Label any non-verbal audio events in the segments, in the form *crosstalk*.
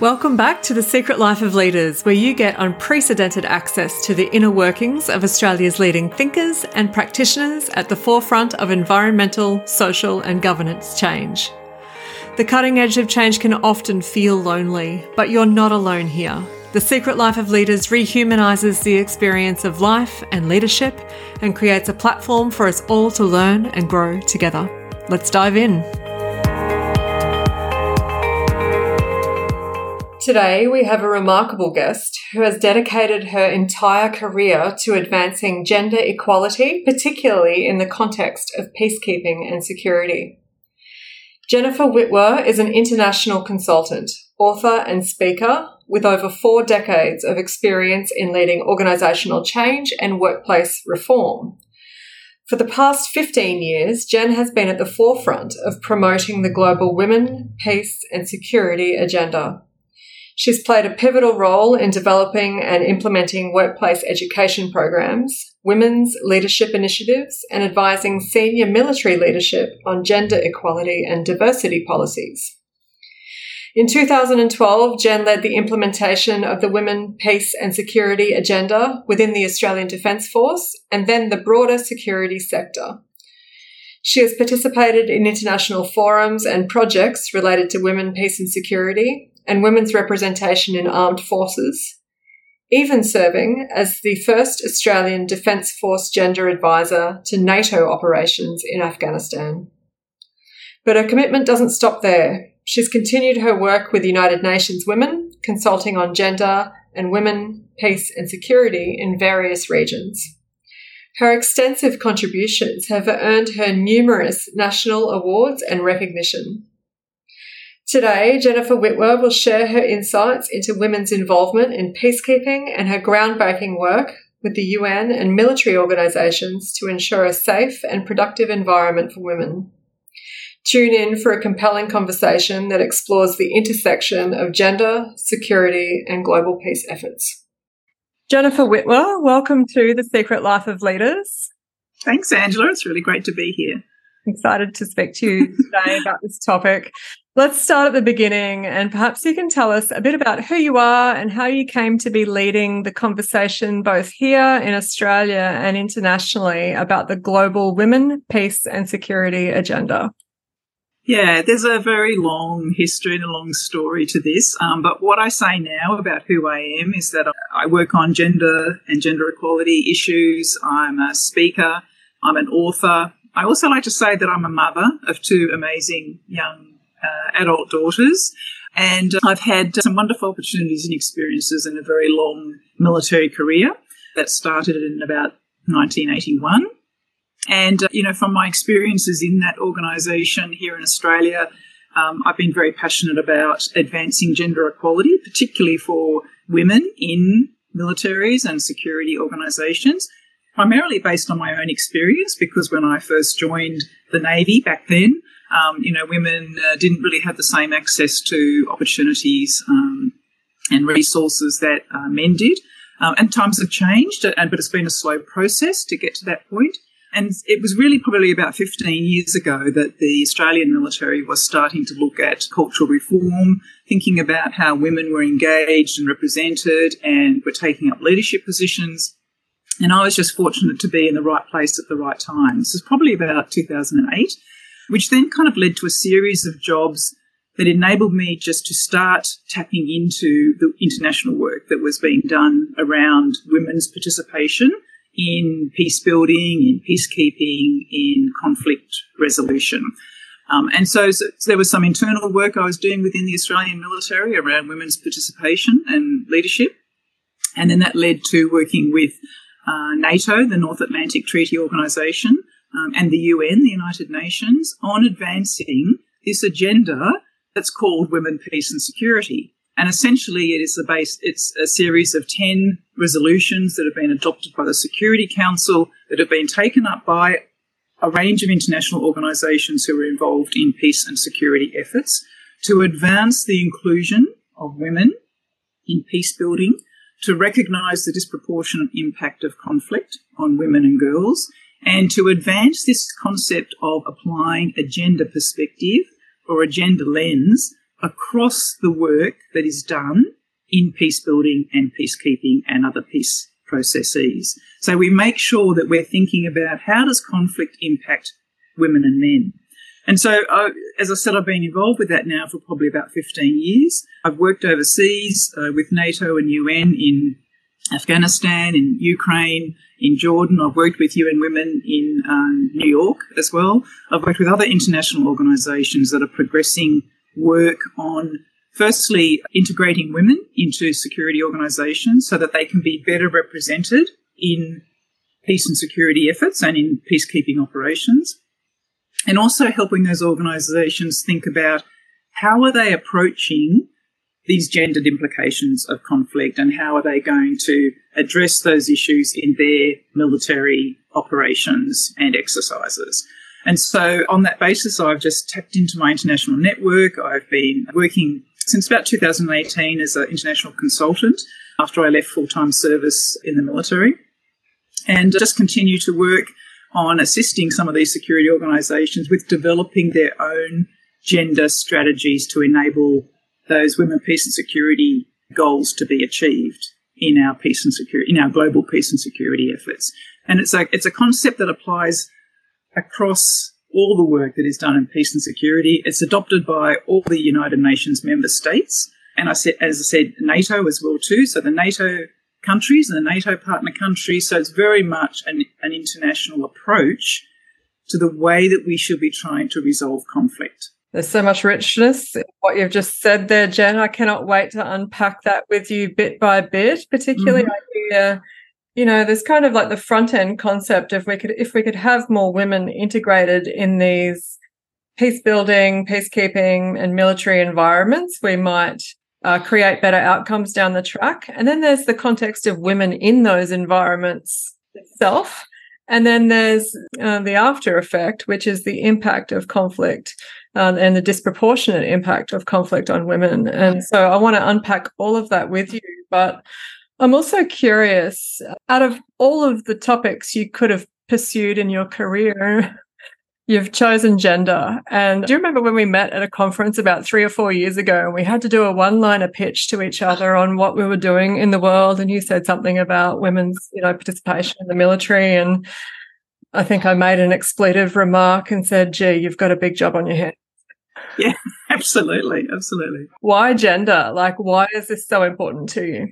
Welcome back to The Secret Life of Leaders, where you get unprecedented access to the inner workings of Australia's leading thinkers and practitioners at the forefront of environmental, social, and governance change. The cutting edge of change can often feel lonely, but you're not alone here. The Secret Life of Leaders rehumanises the experience of life and leadership and creates a platform for us all to learn and grow together. Let's dive in. Today, we have a remarkable guest who has dedicated her entire career to advancing gender equality, particularly in the context of peacekeeping and security. Jennifer Wittwer is an international consultant, author, and speaker with over four decades of experience in leading organisational change and workplace reform. For the past 15 years, Jen has been at the forefront of promoting the global women, peace, and security agenda She's played a pivotal role in developing and implementing workplace education programs, women's leadership initiatives, and advising senior military leadership on gender equality and diversity policies. In 2012, Jen led the implementation of the Women, Peace and Security agenda within the Australian Defence Force and then the broader security sector. She has participated in international forums and projects related to women, peace and security, and women's representation in armed forces, even serving as the first Australian Defence Force gender advisor to NATO operations in Afghanistan. But her commitment doesn't stop there. She's continued her work with United Nations Women, consulting on gender and women, peace and security in various regions. Her extensive contributions have earned her numerous national awards and recognition. Today, Jennifer Wittwer will share her insights into women's involvement in peacekeeping and her groundbreaking work with the UN and military organisations to ensure a safe and productive environment for women. Tune in for a compelling conversation that explores the intersection of gender, security, and global peace efforts. Jennifer Wittwer, welcome to The Secret Life of Leaders. Thanks, Angela. It's really great to be here. Excited to speak to you today about this topic. Let's start at the beginning and perhaps you can tell us a bit about who you are and how you came to be leading the conversation both here in Australia and internationally about the global women, peace and security agenda. Yeah, there's a very long history and a long story to this. Um, but what I say now about who I am is that I work on gender and gender equality issues. I'm a speaker. I'm an author. I also like to say that I'm a mother of two amazing young uh, adult daughters. And uh, I've had some wonderful opportunities and experiences in a very long military career that started in about 1981. And, uh, you know, from my experiences in that organisation here in Australia, um, I've been very passionate about advancing gender equality, particularly for women in militaries and security organisations, primarily based on my own experience, because when I first joined the Navy back then, um, you know, women uh, didn't really have the same access to opportunities um, and resources that uh, men did. Um, and times have changed, and, but it's been a slow process to get to that point. And it was really probably about 15 years ago that the Australian military was starting to look at cultural reform, thinking about how women were engaged and represented and were taking up leadership positions. And I was just fortunate to be in the right place at the right time. This is probably about 2008 which then kind of led to a series of jobs that enabled me just to start tapping into the international work that was being done around women's participation in peace building, in peacekeeping, in conflict resolution. Um, and so, so, there was some internal work I was doing within the Australian military around women's participation and leadership. And then that led to working with uh, NATO, the North Atlantic Treaty Organisation, um, and the UN, the United Nations, on advancing this agenda that's called Women, Peace and Security. And essentially, it is a base, it's a series of 10 resolutions that have been adopted by the Security Council that have been taken up by a range of international organisations who are involved in peace and security efforts to advance the inclusion of women in peace building, to recognise the disproportionate impact of conflict on women and girls, and to advance this concept of applying a gender perspective or a gender lens across the work that is done in peace building and peacekeeping and other peace processes. So we make sure that we're thinking about how does conflict impact women and men. And so, uh, as I said, I've been involved with that now for probably about 15 years. I've worked overseas uh, with NATO and UN in Afghanistan, in Ukraine, in Jordan. I've worked with UN Women in um, New York as well. I've worked with other international organisations that are progressing work on firstly integrating women into security organisations so that they can be better represented in peace and security efforts and in peacekeeping operations. And also helping those organisations think about how are they approaching these gendered implications of conflict and how are they going to address those issues in their military operations and exercises. And so on that basis, I've just tapped into my international network. I've been working since about 2018 as an international consultant after I left full-time service in the military and just continue to work on assisting some of these security organisations with developing their own gender strategies to enable those women, peace and security goals to be achieved in our peace and security, in our global peace and security efforts. And it's a, it's a concept that applies across all the work that is done in peace and security. It's adopted by all the United Nations member states. And I said, as I said, NATO as well too. So the NATO countries and the NATO partner countries. So it's very much an, an international approach to the way that we should be trying to resolve conflict. There's so much richness in what you've just said there, Jen. I cannot wait to unpack that with you bit by bit. Particularly, mm-hmm. I hear, you know, there's kind of like the front end concept if we could if we could have more women integrated in these peace building, peacekeeping, and military environments, we might uh, create better outcomes down the track. And then there's the context of women in those environments itself. And then there's uh, the after effect, which is the impact of conflict um, and the disproportionate impact of conflict on women. And so I want to unpack all of that with you. But I'm also curious out of all of the topics you could have pursued in your career, *laughs* you've chosen gender. And do you remember when we met at a conference about three or four years ago and we had to do a one liner pitch to each other on what we were doing in the world? And you said something about women's, you know, participation in the military and I think I made an expletive remark and said, gee, you've got a big job on your hands. *laughs* Yeah, absolutely. Absolutely. Why gender? Like, why is this so important to you?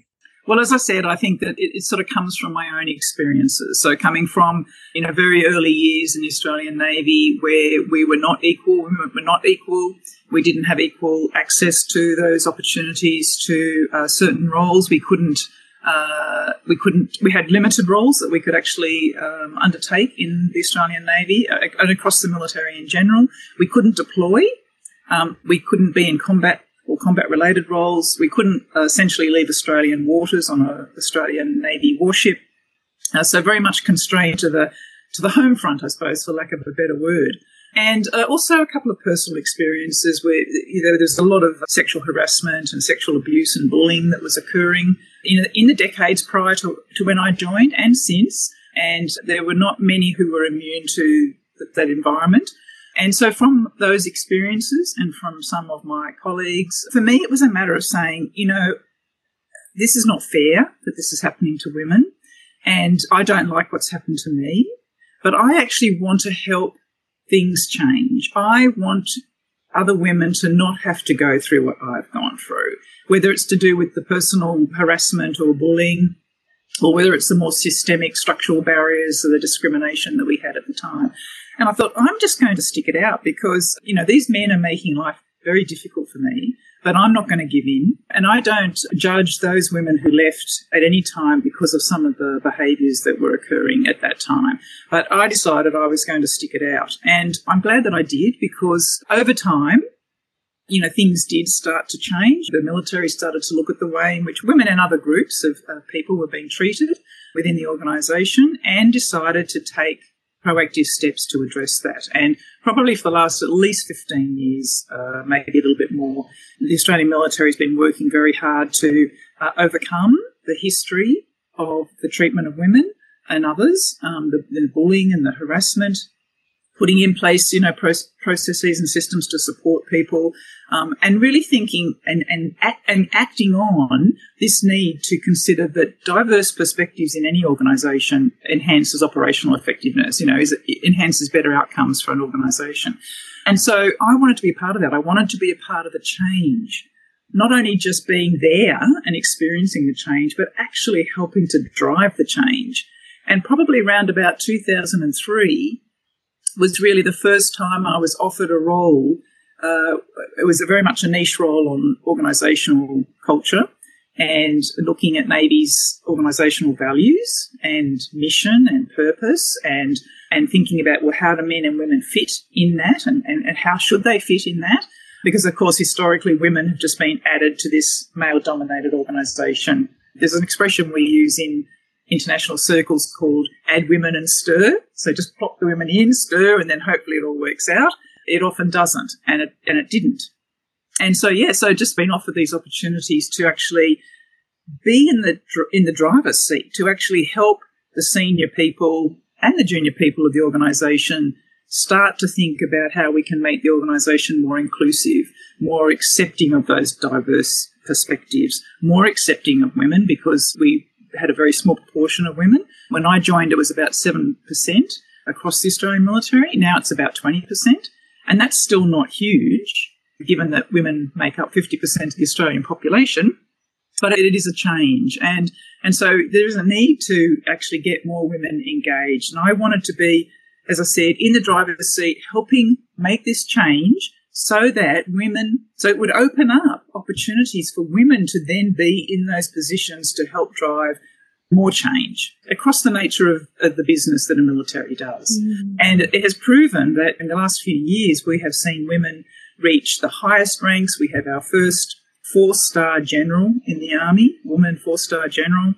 Well, as I said, I think that it, it, sort of comes from my own experiences. So, coming from you know very early years in the Australian Navy, where we were not equal, women were not equal, we didn't have equal access to those opportunities to uh, certain roles. We couldn't uh, we couldn't. We had limited roles that we could actually um, undertake in the Australian Navy uh, and across the military in general. We couldn't deploy. Um, we couldn't be in combat or combat-related roles. We couldn't uh, essentially leave Australian waters on an Australian Navy warship. Uh, so very much constrained to the to the home front, I suppose, for lack of a better word and uh, also a couple of personal experiences where you know there's a lot of sexual harassment and sexual abuse and bullying that was occurring in, in the decades prior to, to when I joined and since, and there were not many who were immune to that environment. And so, from those experiences and from some of my colleagues, for me, it was a matter of saying, you know, this is not fair that this is happening to women, and I don't like what's happened to me, but I actually want to help things change. I want other women to not have to go through what I've gone through, whether it's to do with the personal harassment or bullying, or whether it's the more systemic structural barriers or the discrimination that we had at the time. And I thought, I'm just going to stick it out because, you know, these men are making life very difficult for me but I'm not going to give in. And I don't judge those women who left at any time because of some of the behaviours that were occurring at that time. But I decided I was going to stick it out. And I'm glad that I did because over time, you know, things did start to change. The military started to look at the way in which women and other groups of uh, people were being treated within the organisation and decided to take proactive steps to address that. And probably for the last at least 15 years, uh, maybe a little bit more, the Australian military has been working very hard to uh, overcome the history of the treatment of women and others, um, the, the bullying and the harassment putting in place, you know, processes and systems to support people, um, and really thinking and and and acting on this need to consider that diverse perspectives in any organisation enhances operational effectiveness. You know, is, enhances better outcomes for an organisation. And so I wanted to be a part of that. I wanted to be a part of the change, not only just being there and experiencing the change, but actually helping to drive the change. And probably around about 2003 was really the first time I was offered a role. Uh, it was a very much a niche role on organisational culture and looking at Navy's organisational values and mission and purpose and and thinking about well how do men and women fit in that and, and, and how should they fit in that because of course historically women have just been added to this male dominated organisation. There's an expression we use in international circles called add women and stir. So just plop the women in, stir, and then hopefully it all works out. It often doesn't, and it and it didn't. And so yeah, so just been offered these opportunities to actually be in the in the driver's seat to actually help the senior people and the junior people of the organisation start to think about how we can make the organisation more inclusive, more accepting of those diverse perspectives, more accepting of women because we had a very small proportion of women. When I joined, it was about 7% across the Australian military. Now it's about 20%. And that's still not huge, given that women make up 50% of the Australian population. But it is a change. And, and so there is a need to actually get more women engaged. And I wanted to be, as I said, in the driver's seat, helping make this change so that women, so it would open up opportunities for women to then be in those positions to help drive more change across the nature of, of the business that a military does. Mm. And it has proven that in the last few years, we have seen women reach the highest ranks. We have our first four star general in the Army, woman four star general.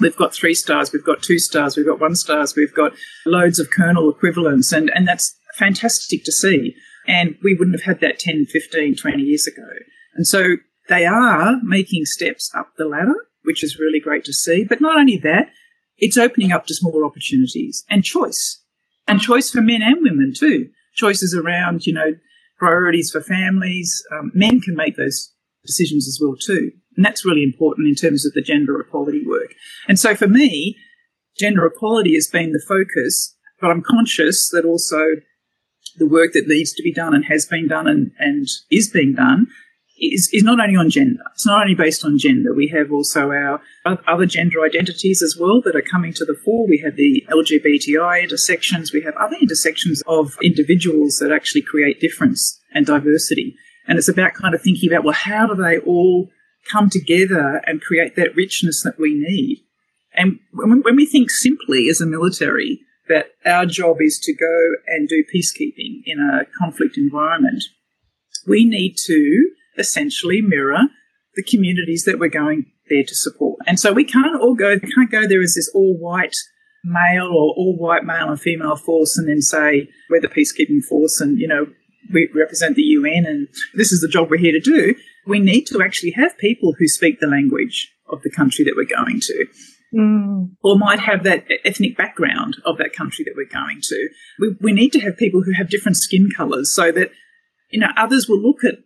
We've got three stars, we've got two stars, we've got one stars, we've got loads of colonel equivalents, and, and that's fantastic to see. And we wouldn't have had that 10, 15, 20 years ago. And so they are making steps up the ladder, which is really great to see. But not only that, it's opening up to smaller opportunities and choice. And choice for men and women too. Choices around, you know, priorities for families. Um, men can make those decisions as well too. And that's really important in terms of the gender equality work. And so for me, gender equality has been the focus, but I'm conscious that also the work that needs to be done and has been done and, and is being done is, is not only on gender. It's not only based on gender. We have also our other gender identities as well that are coming to the fore. We have the LGBTI intersections. We have other intersections of individuals that actually create difference and diversity. And it's about kind of thinking about, well, how do they all come together and create that richness that we need? And when, when we think simply as a military, that our job is to go and do peacekeeping in a conflict environment, we need to essentially mirror the communities that we're going there to support. And so we can't all go, can't go there as this all white male or all white male and female force and then say we're the peacekeeping force and, you know, we represent the UN and this is the job we're here to do. We need to actually have people who speak the language of the country that we're going to mm. or might have that ethnic background of that country that we're going to. We, we need to have people who have different skin colours so that, you know, others will look at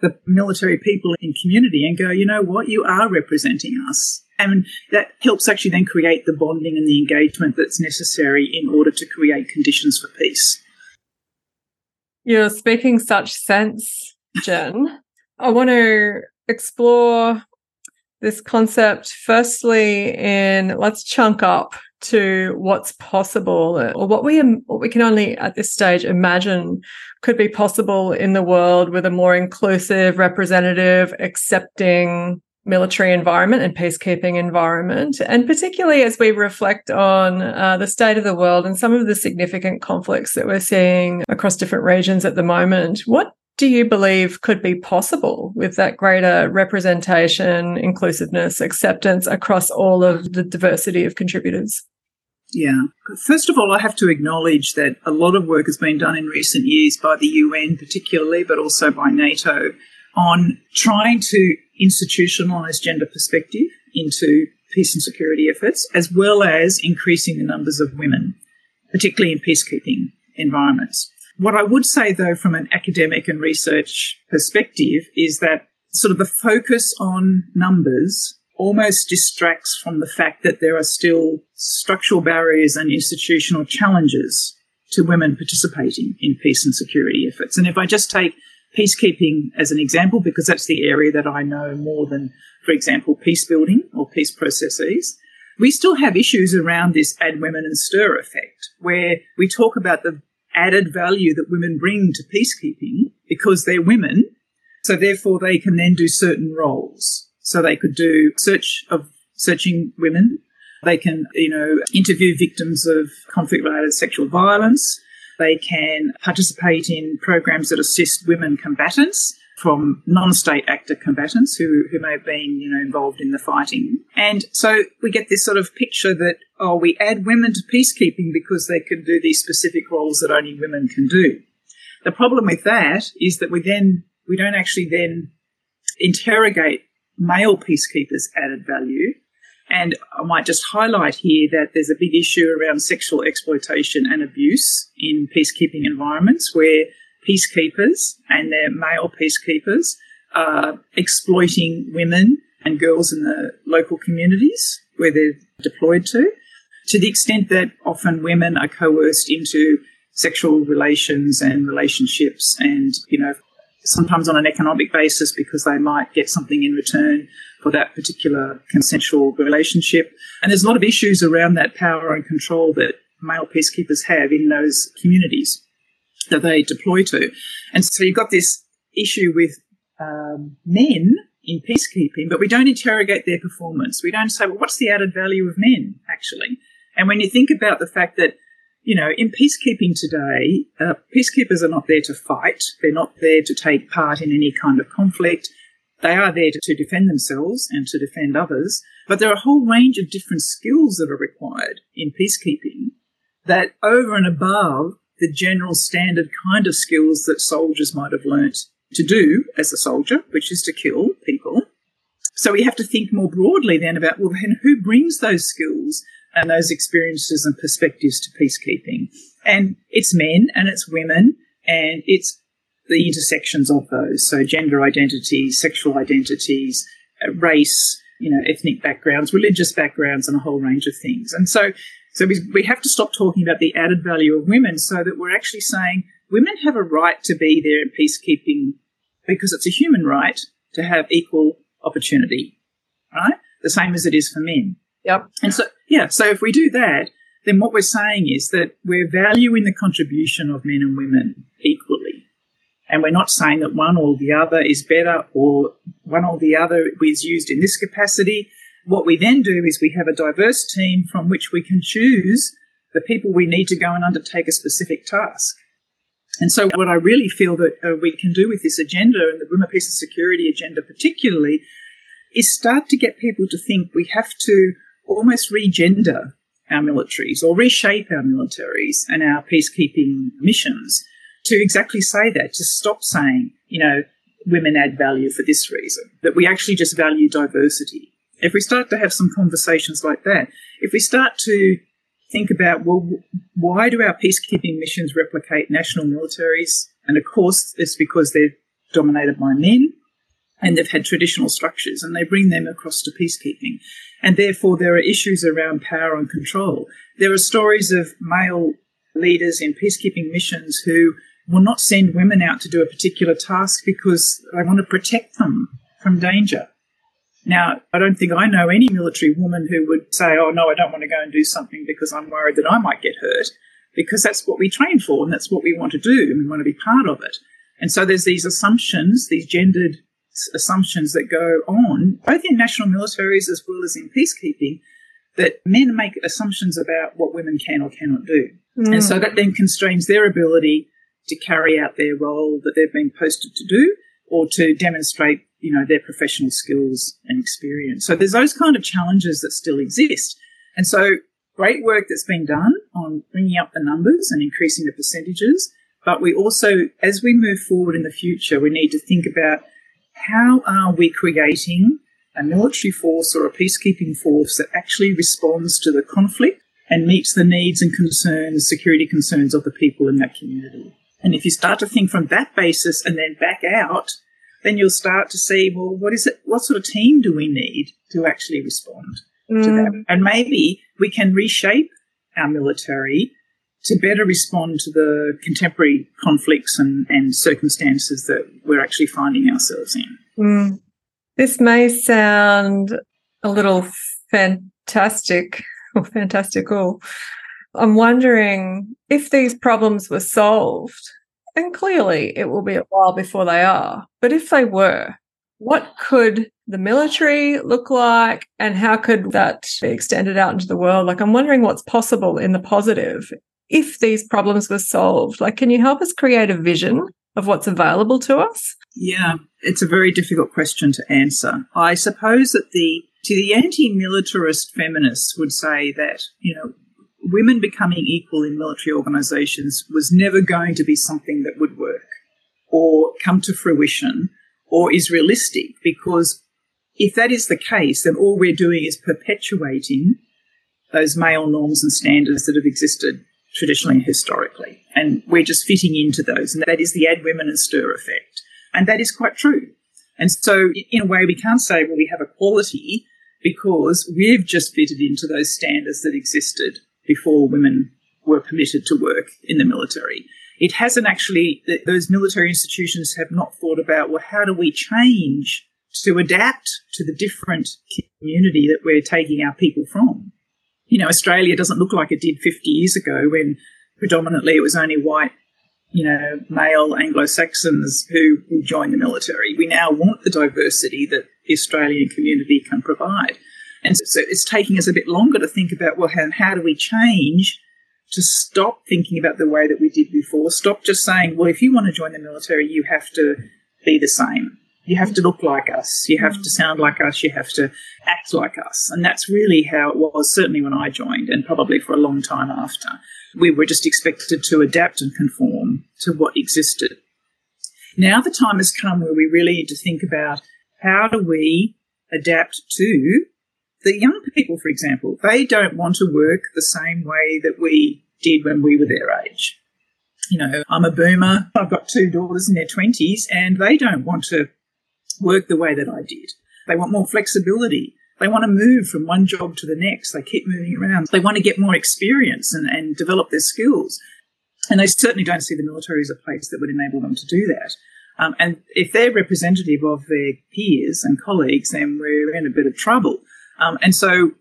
the military people in community and go, you know what, you are representing us. And that helps actually then create the bonding and the engagement that's necessary in order to create conditions for peace. You're speaking such sense, Jen. I want to explore this concept firstly in let's chunk up to what's possible or what we what we can only at this stage imagine could be possible in the world with a more inclusive representative accepting military environment and peacekeeping environment. And particularly as we reflect on uh, the state of the world and some of the significant conflicts that we're seeing across different regions at the moment what do you believe could be possible with that greater representation, inclusiveness, acceptance across all of the diversity of contributors? Yeah. First of all, I have to acknowledge that a lot of work has been done in recent years by the UN, particularly, but also by NATO, on trying to institutionalise gender perspective into peace and security efforts, as well as increasing the numbers of women, particularly in peacekeeping environments. What I would say, though, from an academic and research perspective, is that sort of the focus on numbers almost distracts from the fact that there are still structural barriers and institutional challenges to women participating in peace and security efforts. And if I just take peacekeeping as an example, because that's the area that I know more than, for example, peace building or peace processes, we still have issues around this add women and stir effect, where we talk about the added value that women bring to peacekeeping because they're women. So therefore they can then do certain roles. So they could do search of searching women. They can, you know, interview victims of conflict related sexual violence. They can participate in programs that assist women combatants from non-state actor combatants who, who may have been, you know, involved in the fighting. And so we get this sort of picture that, oh, we add women to peacekeeping because they can do these specific roles that only women can do. The problem with that is that we then, we don't actually then interrogate male peacekeepers' added value. And I might just highlight here that there's a big issue around sexual exploitation and abuse in peacekeeping environments where peacekeepers and their male peacekeepers are exploiting women and girls in the local communities where they're deployed to, to the extent that often women are coerced into sexual relations and relationships and, you know, sometimes on an economic basis because they might get something in return for that particular consensual relationship. And there's a lot of issues around that power and control that male peacekeepers have in those communities that they deploy to. And so you've got this issue with um, men in peacekeeping, but we don't interrogate their performance. We don't say, well, what's the added value of men, actually? And when you think about the fact that you know, in peacekeeping today, uh, peacekeepers are not there to fight. They're not there to take part in any kind of conflict. They are there to, to defend themselves and to defend others. But there are a whole range of different skills that are required in peacekeeping that over and above the general standard kind of skills that soldiers might have learnt to do as a soldier, which is to kill people. So we have to think more broadly then about, well, then who brings those skills and those experiences and perspectives to peacekeeping. And it's men and it's women and it's the intersections of those. So gender identities, sexual identities, uh, race, you know, ethnic backgrounds, religious backgrounds, and a whole range of things. And so, so we, we have to stop talking about the added value of women so that we're actually saying women have a right to be there in peacekeeping because it's a human right to have equal opportunity, right? The same as it is for men. Yep. And so, yeah, so if we do that, then what we're saying is that we're valuing the contribution of men and women equally. And we're not saying that one or the other is better or one or the other is used in this capacity. What we then do is we have a diverse team from which we can choose the people we need to go and undertake a specific task. And so, what I really feel that uh, we can do with this agenda and the Women, Peace and Security agenda, particularly, is start to get people to think we have to almost regender our militaries or reshape our militaries and our peacekeeping missions to exactly say that, to stop saying, you know, women add value for this reason, that we actually just value diversity. If we start to have some conversations like that, if we start to think about, well, why do our peacekeeping missions replicate national militaries? And of course, it's because they're dominated by men and they've had traditional structures and they bring them across to peacekeeping. And therefore, there are issues around power and control. There are stories of male leaders in peacekeeping missions who will not send women out to do a particular task because they want to protect them from danger. Now, I don't think I know any military woman who would say, Oh, no, I don't want to go and do something because I'm worried that I might get hurt, because that's what we train for and that's what we want to do and we want to be part of it. And so there's these assumptions, these gendered assumptions that go on, both in national militaries as well as in peacekeeping, that men make assumptions about what women can or cannot do. Mm. And so that then constrains their ability to carry out their role that they've been posted to do or to demonstrate, you know, their professional skills and experience. So there's those kind of challenges that still exist. And so great work that's been done on bringing up the numbers and increasing the percentages. But we also, as we move forward in the future, we need to think about how are we creating a military force or a peacekeeping force that actually responds to the conflict and meets the needs and concerns, security concerns of the people in that community. And if you start to think from that basis and then back out, then you'll start to see, well, what is it? What sort of team do we need to actually respond mm. to that? And maybe we can reshape our military to better respond to the contemporary conflicts and, and circumstances that we're actually finding ourselves in. Mm. This may sound a little fantastic or fantastical. I'm wondering if these problems were solved, and clearly it will be a while before they are, but if they were, what could the military look like and how could that be extended out into the world? Like, I'm wondering what's possible in the positive if these problems were solved. Like, can you help us create a vision of what's available to us? Yeah, it's a very difficult question to answer. I suppose that the to the anti-militarist feminists would say that, you know, women becoming equal in military organizations was never going to be something that would work or come to fruition or is realistic because if that is the case, then all we're doing is perpetuating those male norms and standards that have existed traditionally and historically. And we're just fitting into those. And that is the add women and stir effect. And that is quite true. And so, in a way, we can't say, well, we have equality because we've just fitted into those standards that existed before women were permitted to work in the military. It hasn't actually, those military institutions have not thought about, well, how do we change to adapt to the different community that we're taking our people from? You know, Australia doesn't look like it did 50 years ago when predominantly it was only white you know, male Anglo Saxons who will join the military. We now want the diversity that the Australian community can provide. And so it's taking us a bit longer to think about, well, how, how do we change to stop thinking about the way that we did before? Stop just saying, well, if you want to join the military, you have to be the same. You have to look like us. You have to sound like us. You have to act like us. And that's really how it was, certainly when I joined, and probably for a long time after. We were just expected to adapt and conform to what existed. Now the time has come where we really need to think about how do we adapt to the young people, for example. They don't want to work the same way that we did when we were their age. You know, I'm a boomer. I've got two daughters in their 20s and they don't want to work the way that I did. They want more flexibility. They want to move from one job to the next. They keep moving around. They want to get more experience and, and develop their skills. And they certainly don't see the military as a place that would enable them to do that. Um, and if they're representative of their peers and colleagues, then we're in a bit of trouble. Um, and so,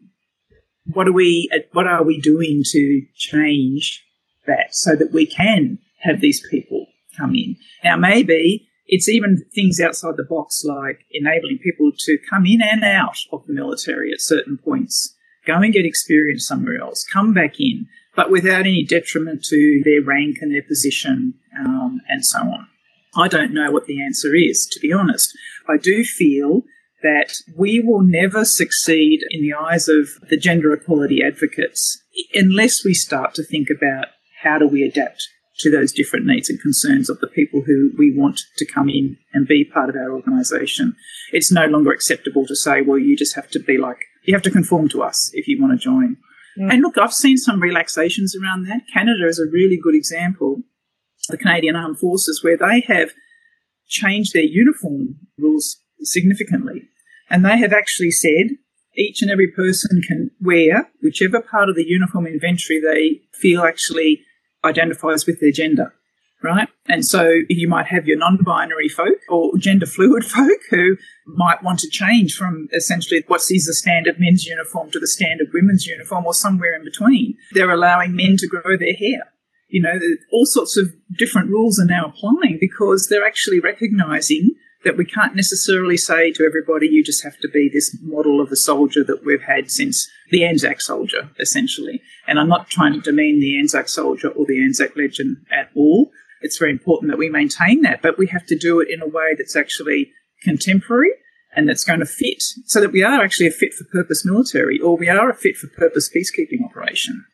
what are we? What are we doing to change that so that we can have these people come in? Now, maybe it's even things outside the box like enabling people to come in and out of the military at certain points, go and get experience somewhere else, come back in, but without any detriment to their rank and their position um, and so on. I don't know what the answer is, to be honest. I do feel that we will never succeed in the eyes of the gender equality advocates unless we start to think about how do we adapt to those different needs and concerns of the people who we want to come in and be part of our organisation. It's no longer acceptable to say, well, you just have to be like, you have to conform to us if you want to join. Mm. And look, I've seen some relaxations around that. Canada is a really good example. The Canadian Armed Forces, where they have changed their uniform rules significantly. And they have actually said each and every person can wear whichever part of the uniform inventory they feel actually identifies with their gender, right? And so you might have your non binary folk or gender fluid *laughs* folk who might want to change from essentially what is the standard men's uniform to the standard women's uniform or somewhere in between. They're allowing men to grow their hair. You know, all sorts of different rules are now applying because they're actually recognizing that we can't necessarily say to everybody, you just have to be this model of a soldier that we've had since the Anzac soldier, essentially. And I'm not trying to demean the Anzac soldier or the Anzac legend at all. It's very important that we maintain that, but we have to do it in a way that's actually contemporary and that's going to fit so that we are actually a fit for purpose military or we are a fit for purpose peacekeeping operation.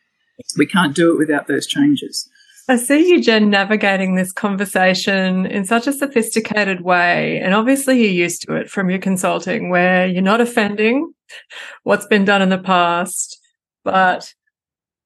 We can't do it without those changes. I see you, Jen, navigating this conversation in such a sophisticated way. And obviously, you're used to it from your consulting, where you're not offending what's been done in the past, but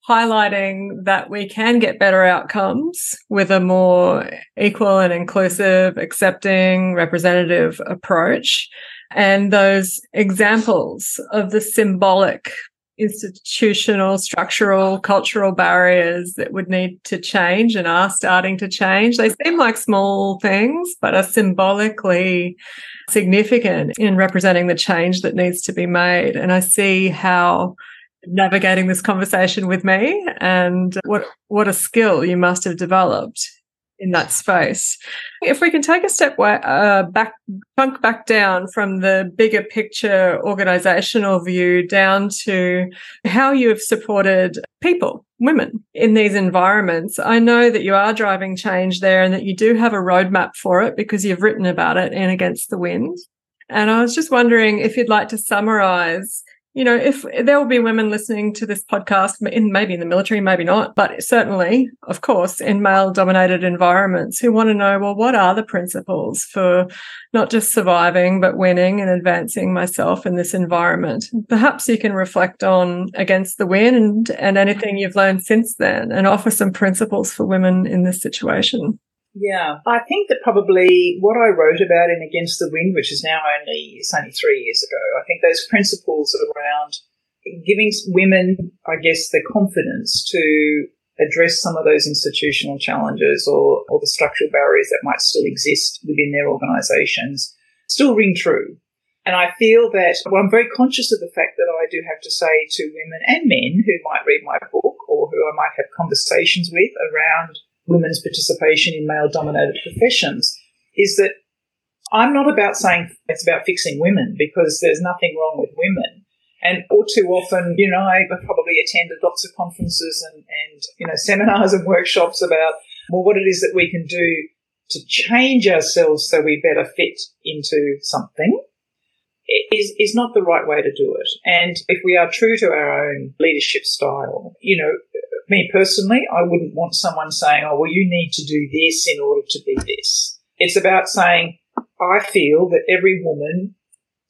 highlighting that we can get better outcomes with a more equal and inclusive, accepting, representative approach. And those examples of the symbolic institutional, structural, cultural barriers that would need to change and are starting to change. They seem like small things, but are symbolically significant in representing the change that needs to be made. And I see how navigating this conversation with me and what what a skill you must have developed in that space. If we can take a step uh, back, bunk back down from the bigger picture organizational view down to how you have supported people, women in these environments. I know that you are driving change there and that you do have a roadmap for it because you've written about it in Against the Wind. And I was just wondering if you'd like to summarize you know, if there will be women listening to this podcast, in maybe in the military, maybe not, but certainly, of course, in male dominated environments who want to know, well, what are the principles for not just surviving, but winning and advancing myself in this environment? Perhaps you can reflect on against the wind and anything you've learned since then and offer some principles for women in this situation. Yeah, I think that probably what I wrote about in Against the Wind, which is now only it's only three years ago, I think those principles around giving women, I guess, the confidence to address some of those institutional challenges or, or the structural barriers that might still exist within their organisations still ring true. And I feel that well, I'm very conscious of the fact that I do have to say to women and men who might read my book or who I might have conversations with around women's participation in male dominated professions is that I'm not about saying it's about fixing women because there's nothing wrong with women. And all too often, you know, I've probably attended lots of conferences and, and, you know, seminars and workshops about, well, what it is that we can do to change ourselves so we better fit into something is, is not the right way to do it. And if we are true to our own leadership style, you know, me personally, I wouldn't want someone saying, oh, well, you need to do this in order to be this. It's about saying, I feel that every woman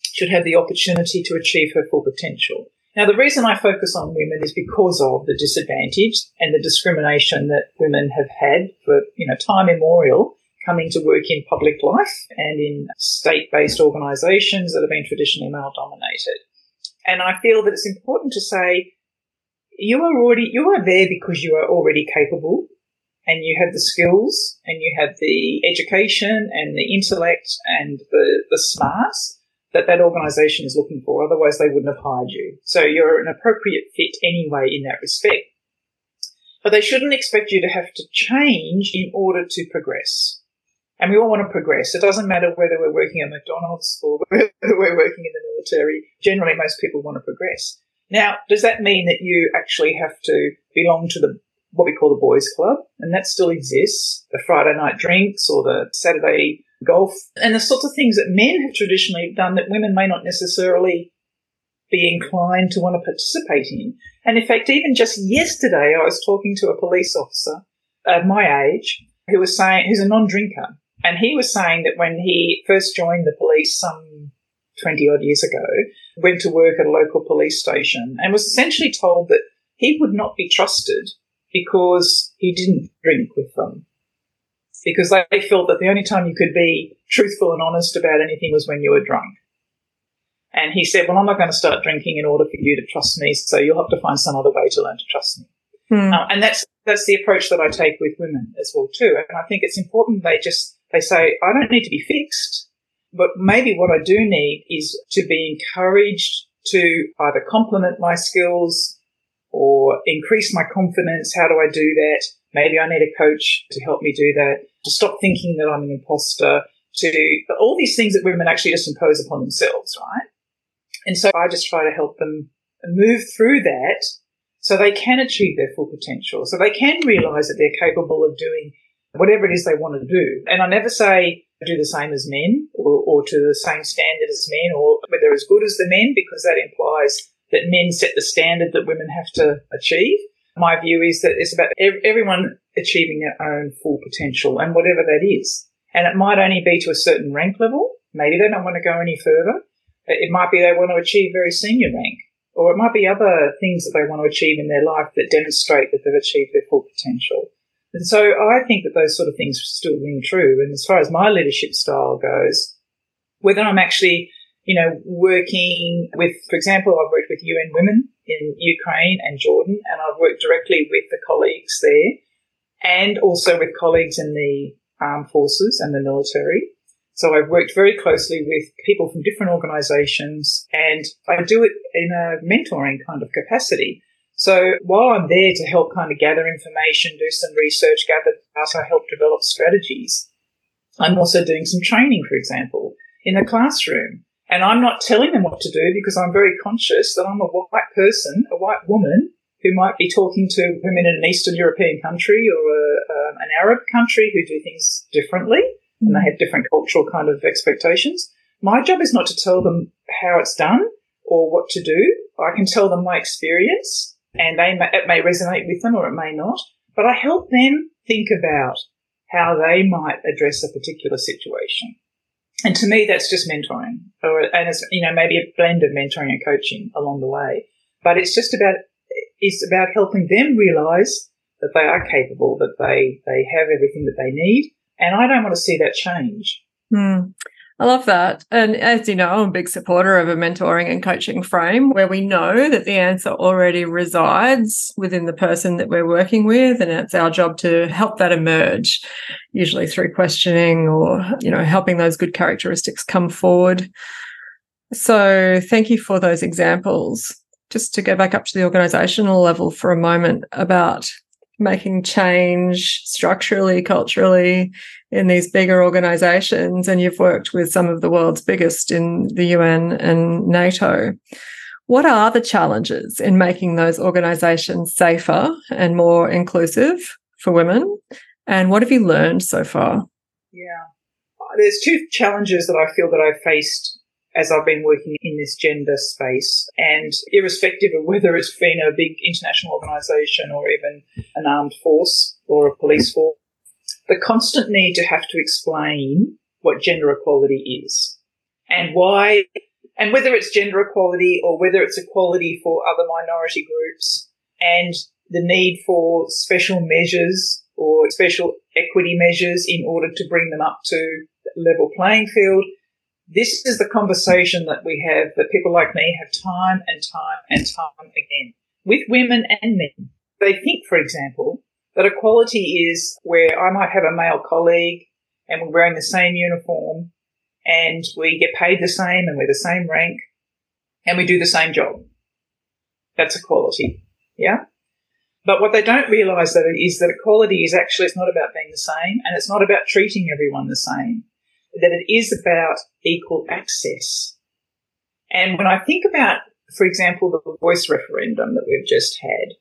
should have the opportunity to achieve her full potential. Now, the reason I focus on women is because of the disadvantage and the discrimination that women have had for, you know, time immemorial coming to work in public life and in state-based organisations that have been traditionally male-dominated. And I feel that it's important to say you are already you are there because you are already capable and you have the skills and you have the education and the intellect and the, the smarts that that organization is looking for. Otherwise, they wouldn't have hired you. So you're an appropriate fit anyway in that respect. But they shouldn't expect you to have to change in order to progress. And we all want to progress. It doesn't matter whether we're working at McDonald's or *laughs* whether we're working in the military. Generally, most people want to progress. Now, does that mean that you actually have to belong to the what we call the boys' club, and that still exists? The Friday night drinks or the Saturday golf, and the sorts of things that men have traditionally done that women may not necessarily be inclined to want to participate in. And in fact, even just yesterday, I was talking to a police officer of my age who was saying, who's a non-drinker, and he was saying that when he first joined the police some 20 odd years ago, went to work at a local police station and was essentially told that he would not be trusted because he didn't drink with them. Because they felt that the only time you could be truthful and honest about anything was when you were drunk. And he said, Well, I'm not going to start drinking in order for you to trust me, so you'll have to find some other way to learn to trust me. Hmm. Uh, and that's that's the approach that I take with women as well too. And I think it's important they just they say, I don't need to be fixed. But maybe what I do need is to be encouraged to either complement my skills or increase my confidence. How do I do that? Maybe I need a coach to help me do that, to stop thinking that I'm an imposter, to all these things that women actually just impose upon themselves, right? And so I just try to help them move through that so they can achieve their full potential, so they can realize that they're capable of doing whatever it is they want to do. And I never say, do the same as men or, or to the same standard as men or whether as good as the men because that implies that men set the standard that women have to achieve. My view is that it's about everyone achieving their own full potential and whatever that is. And it might only be to a certain rank level. Maybe they don't want to go any further. It might be they want to achieve very senior rank or it might be other things that they want to achieve in their life that demonstrate that they've achieved their full potential. And so I think that those sort of things still ring true. And as far as my leadership style goes, whether I'm actually, you know, working with, for example, I've worked with UN Women in Ukraine and Jordan, and I've worked directly with the colleagues there and also with colleagues in the armed forces and the military. So I've worked very closely with people from different organisations and I do it in a mentoring kind of capacity. So while I'm there to help kind of gather information, do some research, gather data, help develop strategies, I'm also doing some training, for example, in the classroom. And I'm not telling them what to do because I'm very conscious that I'm a white person, a white woman who might be talking to women in an Eastern European country or a, an Arab country who do things differently and they have different cultural kind of expectations. My job is not to tell them how it's done or what to do. I can tell them my experience and they may, it may resonate with them or it may not, but I help them think about how they might address a particular situation. And to me, that's just mentoring, or and it's you know maybe a blend of mentoring and coaching along the way. But it's just about it's about helping them realise that they are capable, that they they have everything that they need, and I don't want to see that change. Mm. I love that. And as you know, I'm a big supporter of a mentoring and coaching frame where we know that the answer already resides within the person that we're working with. And it's our job to help that emerge, usually through questioning or, you know, helping those good characteristics come forward. So thank you for those examples. Just to go back up to the organizational level for a moment about making change structurally, culturally in these bigger organizations. And you've worked with some of the world's biggest in the UN and NATO. What are the challenges in making those organizations safer and more inclusive for women? And what have you learned so far? Yeah. Uh, there's two challenges that I feel that I've faced as I've been working in this gender space. And irrespective of whether it's been a big international organisation or even an armed force or a police force, the constant need to have to explain what gender equality is and why, and whether it's gender equality or whether it's equality for other minority groups and the need for special measures or special equity measures in order to bring them up to level playing field this is the conversation that we have, that people like me have time and time and time again with women and men. They think, for example, that equality is where I might have a male colleague and we're wearing the same uniform and we get paid the same and we're the same rank and we do the same job. That's equality. Yeah. But what they don't realize that is that equality is actually, it's not about being the same and it's not about treating everyone the same that it is about equal access. And when I think about, for example, the voice referendum that we've just had,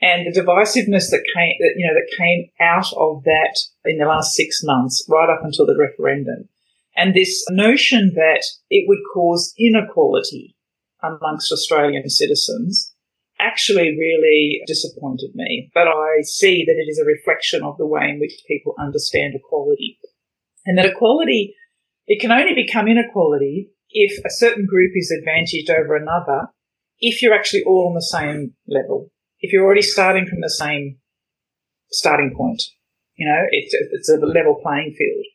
and the divisiveness that came, that, you know, that came out of that in the last six months, right up until the referendum, and this notion that it would cause inequality amongst Australian citizens actually really disappointed me. But I see that it is a reflection of the way in which people understand equality. And that equality, it can only become inequality if a certain group is advantaged over another, if you're actually all on the same level, if you're already starting from the same starting point. You know, it's, it's a level playing field.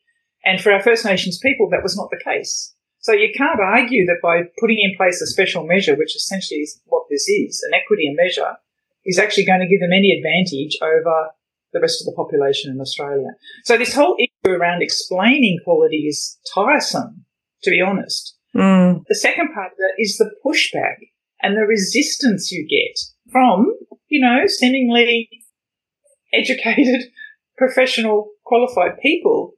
And for our First Nations people, that was not the case. So you can't argue that by putting in place a special measure, which essentially is what this is, an equity measure, is actually going to give them any advantage over the rest of the population in Australia. So this whole issue around explaining quality is tiresome, to be honest. Mm. The second part of that is the pushback and the resistance you get from, you know, seemingly educated, *laughs* professional, qualified people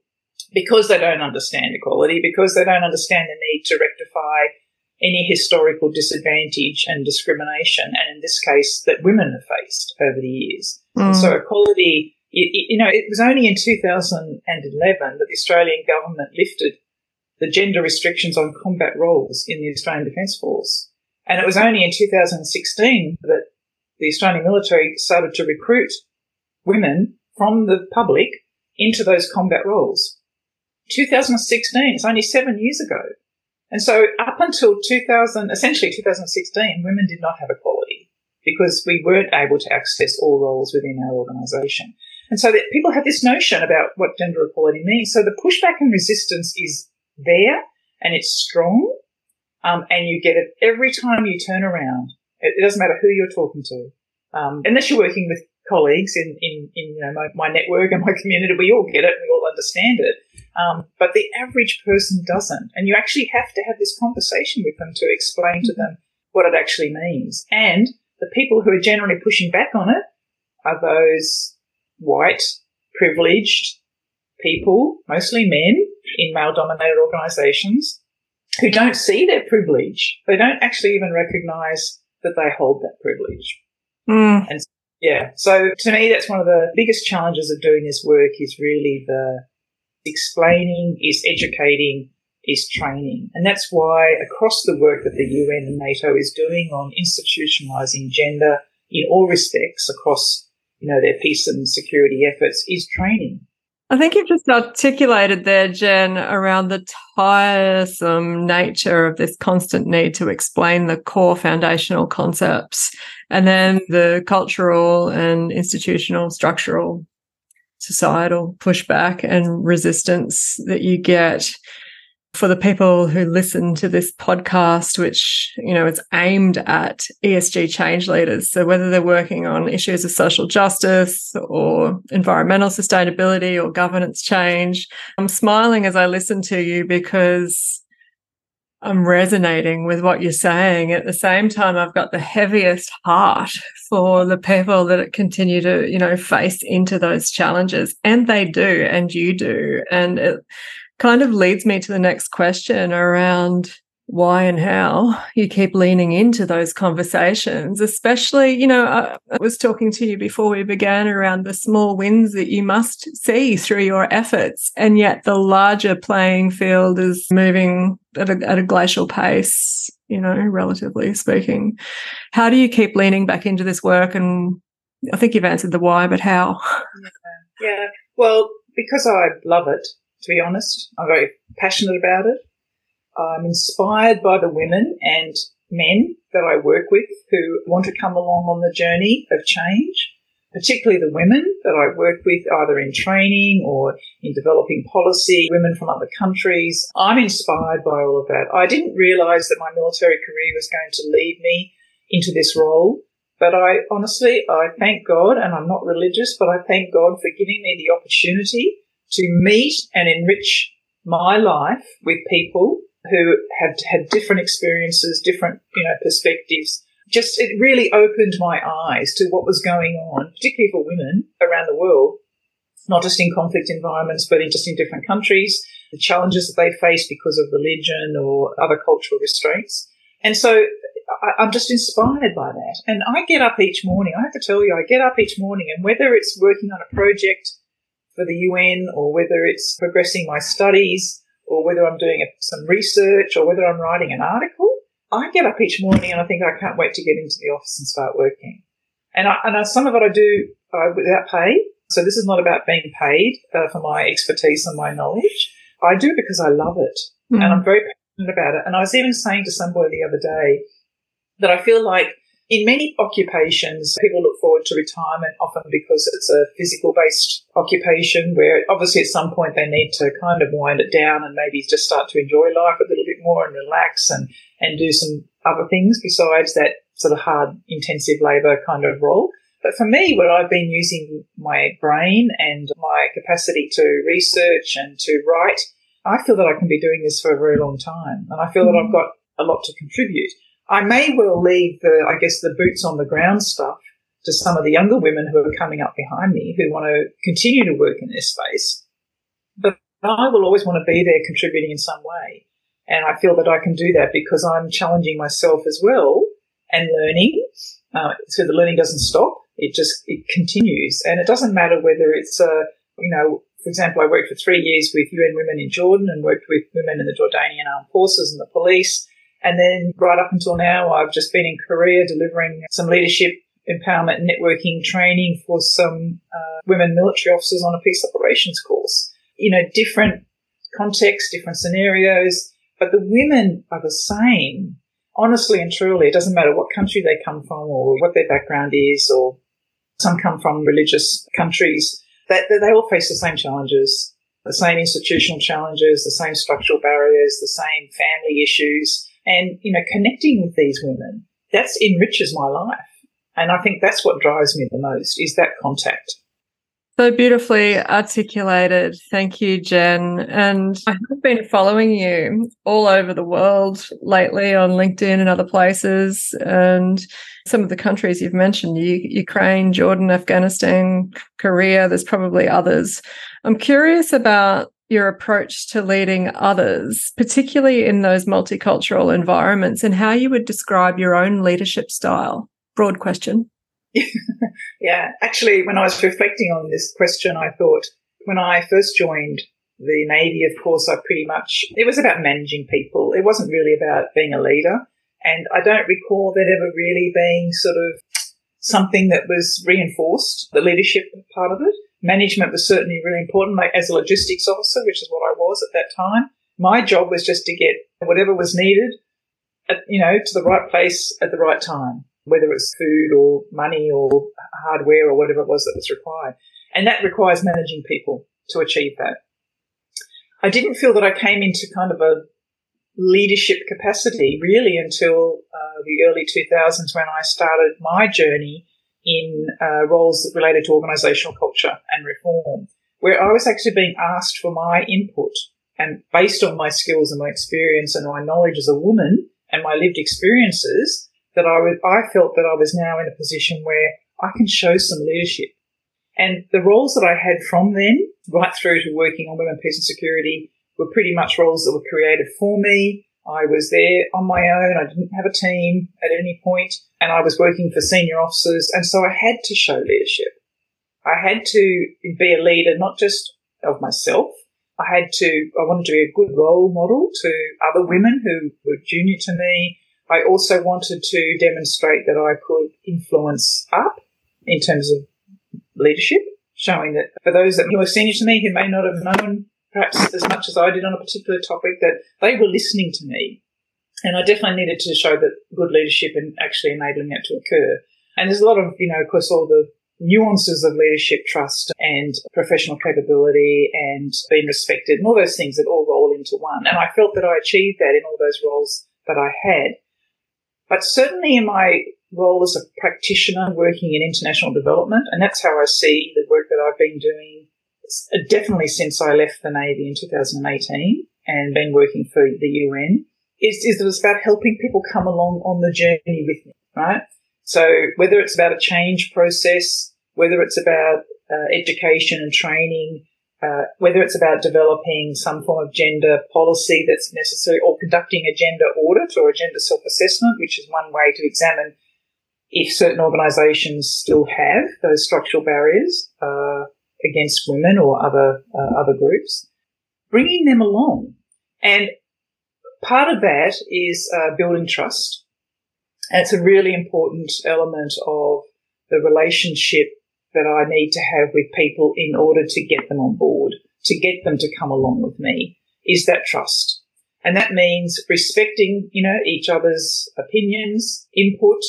because they don't understand equality, because they don't understand the need to rectify any historical disadvantage and discrimination, and in this case, that women have faced over the years. Mm. So equality, it, you know, it was only in 2011 that the Australian government lifted the gender restrictions on combat roles in the Australian Defence Force. And it was only in 2016 that the Australian military started to recruit women from the public into those combat roles. 2016, it's only seven years ago. And so up until 2000, essentially 2016, women did not have equality because we weren't able to access all roles within our organisation. And so that people have this notion about what gender equality means. So the pushback and resistance is there and it's strong. Um, and you get it every time you turn around. It, it doesn't matter who you're talking to. Um, unless you're working with colleagues in, in, in you know, my, my, network and my *laughs* community, we all get it, we all understand it. Um, but the average person doesn't. And you actually have to have this conversation with them to explain to them what it actually means. And the people who are generally pushing back on it are those white, privileged people, mostly men in male dominated organizations, who don't see their privilege. They don't actually even recognize that they hold that privilege. Mm. And yeah, so to me, that's one of the biggest challenges of doing this work is really the explaining, is educating, is training. And that's why across the work that the UN and NATO is doing on institutionalizing gender in all respects across, you know, their peace and security efforts is training. I think you've just articulated there, Jen, around the tiresome nature of this constant need to explain the core foundational concepts and then the cultural and institutional, structural, societal pushback and resistance that you get for the people who listen to this podcast, which, you know, it's aimed at ESG change leaders. So whether they're working on issues of social justice or environmental sustainability or governance change, I'm smiling as I listen to you because I'm resonating with what you're saying. At the same time, I've got the heaviest heart for the people that continue to, you know, face into those challenges. And they do, and you do. And it, kind of leads me to the next question around why and how you keep leaning into those conversations, especially, you know, I, was talking to you before we began around the small wins that you must see through your efforts. And yet the larger playing field is moving at a, at a glacial pace, you know, relatively speaking. How do you keep leaning back into this work? And I think you've answered the why, but how? Yeah. yeah. Well, because I love it to be honest. I'm very passionate about it. I'm inspired by the women and men that I work with who want to come along on the journey of change, particularly the women that I work with either in training or in developing policy, women from other countries. I'm inspired by all of that. I didn't realize that my military career was going to lead me into this role. But I honestly, I thank God, and I'm not religious, but I thank God for giving me the opportunity to meet and enrich my life with people who have had different experiences, different, you know, perspectives. Just, it really opened my eyes to what was going on, particularly for women around the world, not just in conflict environments, but in just in different countries, the challenges that they face because of religion or other cultural restraints. And so I, am just inspired by that. And I get up each morning, I have to tell you, I get up each morning and whether it's working on a project for the UN or whether it's progressing my studies or whether I'm doing some research or whether I'm writing an article, I get up each morning and I think I can't wait to get into the office and start working. And, I, and I, some of it I do uh, without pay. So this is not about being paid uh, for my expertise and my knowledge. I do because I love it mm. and I'm very passionate about it. And I was even saying to somebody the other day that I feel like in many occupations, people look forward to retirement often because it's a physical based occupation where obviously at some point they need to kind of wind it down and maybe just start to enjoy life a little bit more and relax and, and do some other things besides that sort of hard, intensive labour kind of role. But for me, where I've been using my brain and my capacity to research and to write, I feel that I can be doing this for a very long time. And I feel mm-hmm. that I've got a lot to contribute. I may well leave the, I guess, the boots on the ground stuff to some of the younger women who are coming up behind me who want to continue to work in this space. But I will always want to be there contributing in some way. And I feel that I can do that because I'm challenging myself as well and learning. Uh, so the learning doesn't stop. It just, it continues. And it doesn't matter whether it's, uh, you know, for example, I worked for three years with UN Women in Jordan and worked with women in the Jordanian Armed Forces and the police and then right up until now, I've just been in Korea delivering some leadership empowerment networking training for some uh, women military officers on a peace operations course. You know, different contexts, different scenarios, but the women are the same. Honestly and truly, it doesn't matter what country they come from or what their background is, or some come from religious countries. That they, they all face the same challenges, the same institutional challenges, the same structural barriers, the same family issues, and you know, connecting with these women that's enriches my life. And I think that's what drives me the most is that contact. So beautifully articulated. Thank you, Jen. And I have been following you all over the world lately on LinkedIn and other places. And some of the countries you've mentioned Ukraine, Jordan, Afghanistan, Korea, there's probably others. I'm curious about your approach to leading others, particularly in those multicultural environments, and how you would describe your own leadership style. Broad question. *laughs* yeah, actually, when I was reflecting on this question, I thought when I first joined the Navy, of course, I pretty much, it was about managing people. It wasn't really about being a leader. And I don't recall that ever really being sort of something that was reinforced, the leadership part of it. Management was certainly really important. Like as a logistics officer, which is what I was at that time, my job was just to get whatever was needed, at, you know, to the right place at the right time whether it's food or money or hardware or whatever it was that was required. And that requires managing people to achieve that. I didn't feel that I came into kind of a leadership capacity really until uh, the early 2000s when I started my journey in uh, roles related to organisational culture and reform, where I was actually being asked for my input. And based on my skills and my experience and my knowledge as a woman and my lived experiences, that I was, I felt that I was now in a position where I can show some leadership. And the roles that I had from then, right through to working on women, peace and security, were pretty much roles that were created for me. I was there on my own. I didn't have a team at any point, and I was working for senior officers. And so I had to show leadership. I had to be a leader, not just of myself. I had to, I wanted to be a good role model to other women who were junior to me, I also wanted to demonstrate that I could influence up in terms of leadership, showing that for those that were senior to me who may not have known perhaps as much as I did on a particular topic, that they were listening to me. And I definitely needed to show that good leadership and actually enabling that to occur. And there's a lot of, you know, of course, all the nuances of leadership, trust and professional capability and being respected and all those things that all roll into one. And I felt that I achieved that in all those roles that I had. But certainly in my role as a practitioner working in international development, and that's how I see the work that I've been doing definitely since I left the Navy in 2018 and been working for the UN, is, is it was about helping people come along on the journey with me, right? So whether it's about a change process, whether it's about uh, education and training, uh, whether it's about developing some form of gender policy that's necessary or conducting a gender audit or a gender self-assessment, which is one way to examine if certain organisations still have those structural barriers uh, against women or other uh, other groups, bringing them along, and part of that is uh, building trust, and it's a really important element of the relationship that I need to have with people in order to get them on board, to get them to come along with me, is that trust. And that means respecting, you know, each other's opinions, input,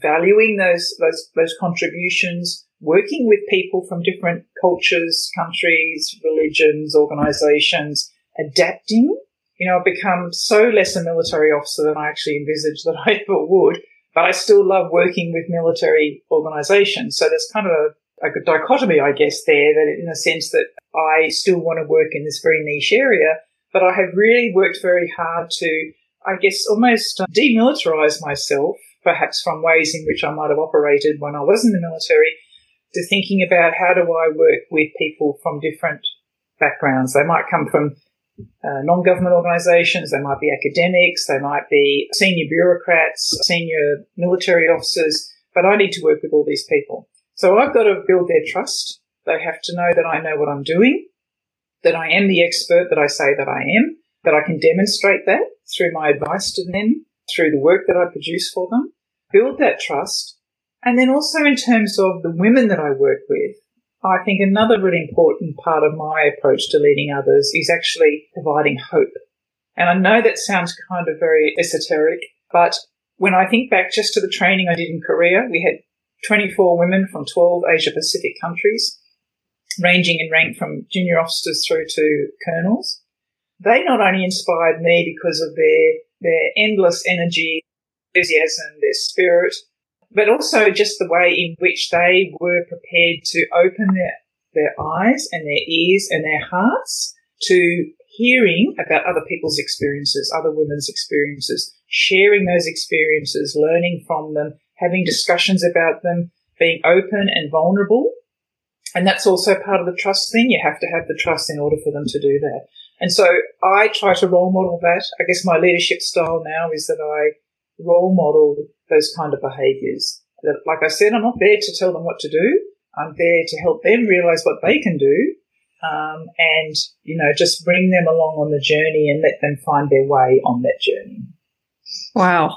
valuing those, those, those contributions, working with people from different cultures, countries, religions, organizations, adapting. You know, I've become so less a military officer than I actually envisaged that *laughs* I ever would, but I still love working with military organizations. So there's kind of a a dichotomy, I guess, there, that in a sense that I still want to work in this very niche area, but I have really worked very hard to, I guess, almost uh, demilitarize myself, perhaps from ways in which I might have operated when I was in the military, to thinking about how do I work with people from different backgrounds. They might come from uh, non-government organisations, they might be academics, they might be senior bureaucrats, senior military officers, but I need to work with all these people. So I've got to build their trust. They have to know that I know what I'm doing, that I am the expert that I say that I am, that I can demonstrate that through my advice to them, through the work that I produce for them, build that trust. And then also in terms of the women that I work with, I think another really important part of my approach to leading others is actually providing hope. And I know that sounds kind of very esoteric, but when I think back just to the training I did in Korea, we had 24 women from 12 Asia Pacific countries, ranging in rank from junior officers through to colonels. They not only inspired me because of their, their endless energy, enthusiasm, their spirit, but also just the way in which they were prepared to open their, their eyes and their ears and their hearts to hearing about other people's experiences, other women's experiences, sharing those experiences, learning from them, having discussions about them, being open and vulnerable. And that's also part of the trust thing. You have to have the trust in order for them to do that. And so I try to role model that. I guess my leadership style now is that I role model those kind of behaviors. Like I said, I'm not there to tell them what to do. I'm there to help them realize what they can do um, and, you know, just bring them along on the journey and let them find their way on that journey. Wow.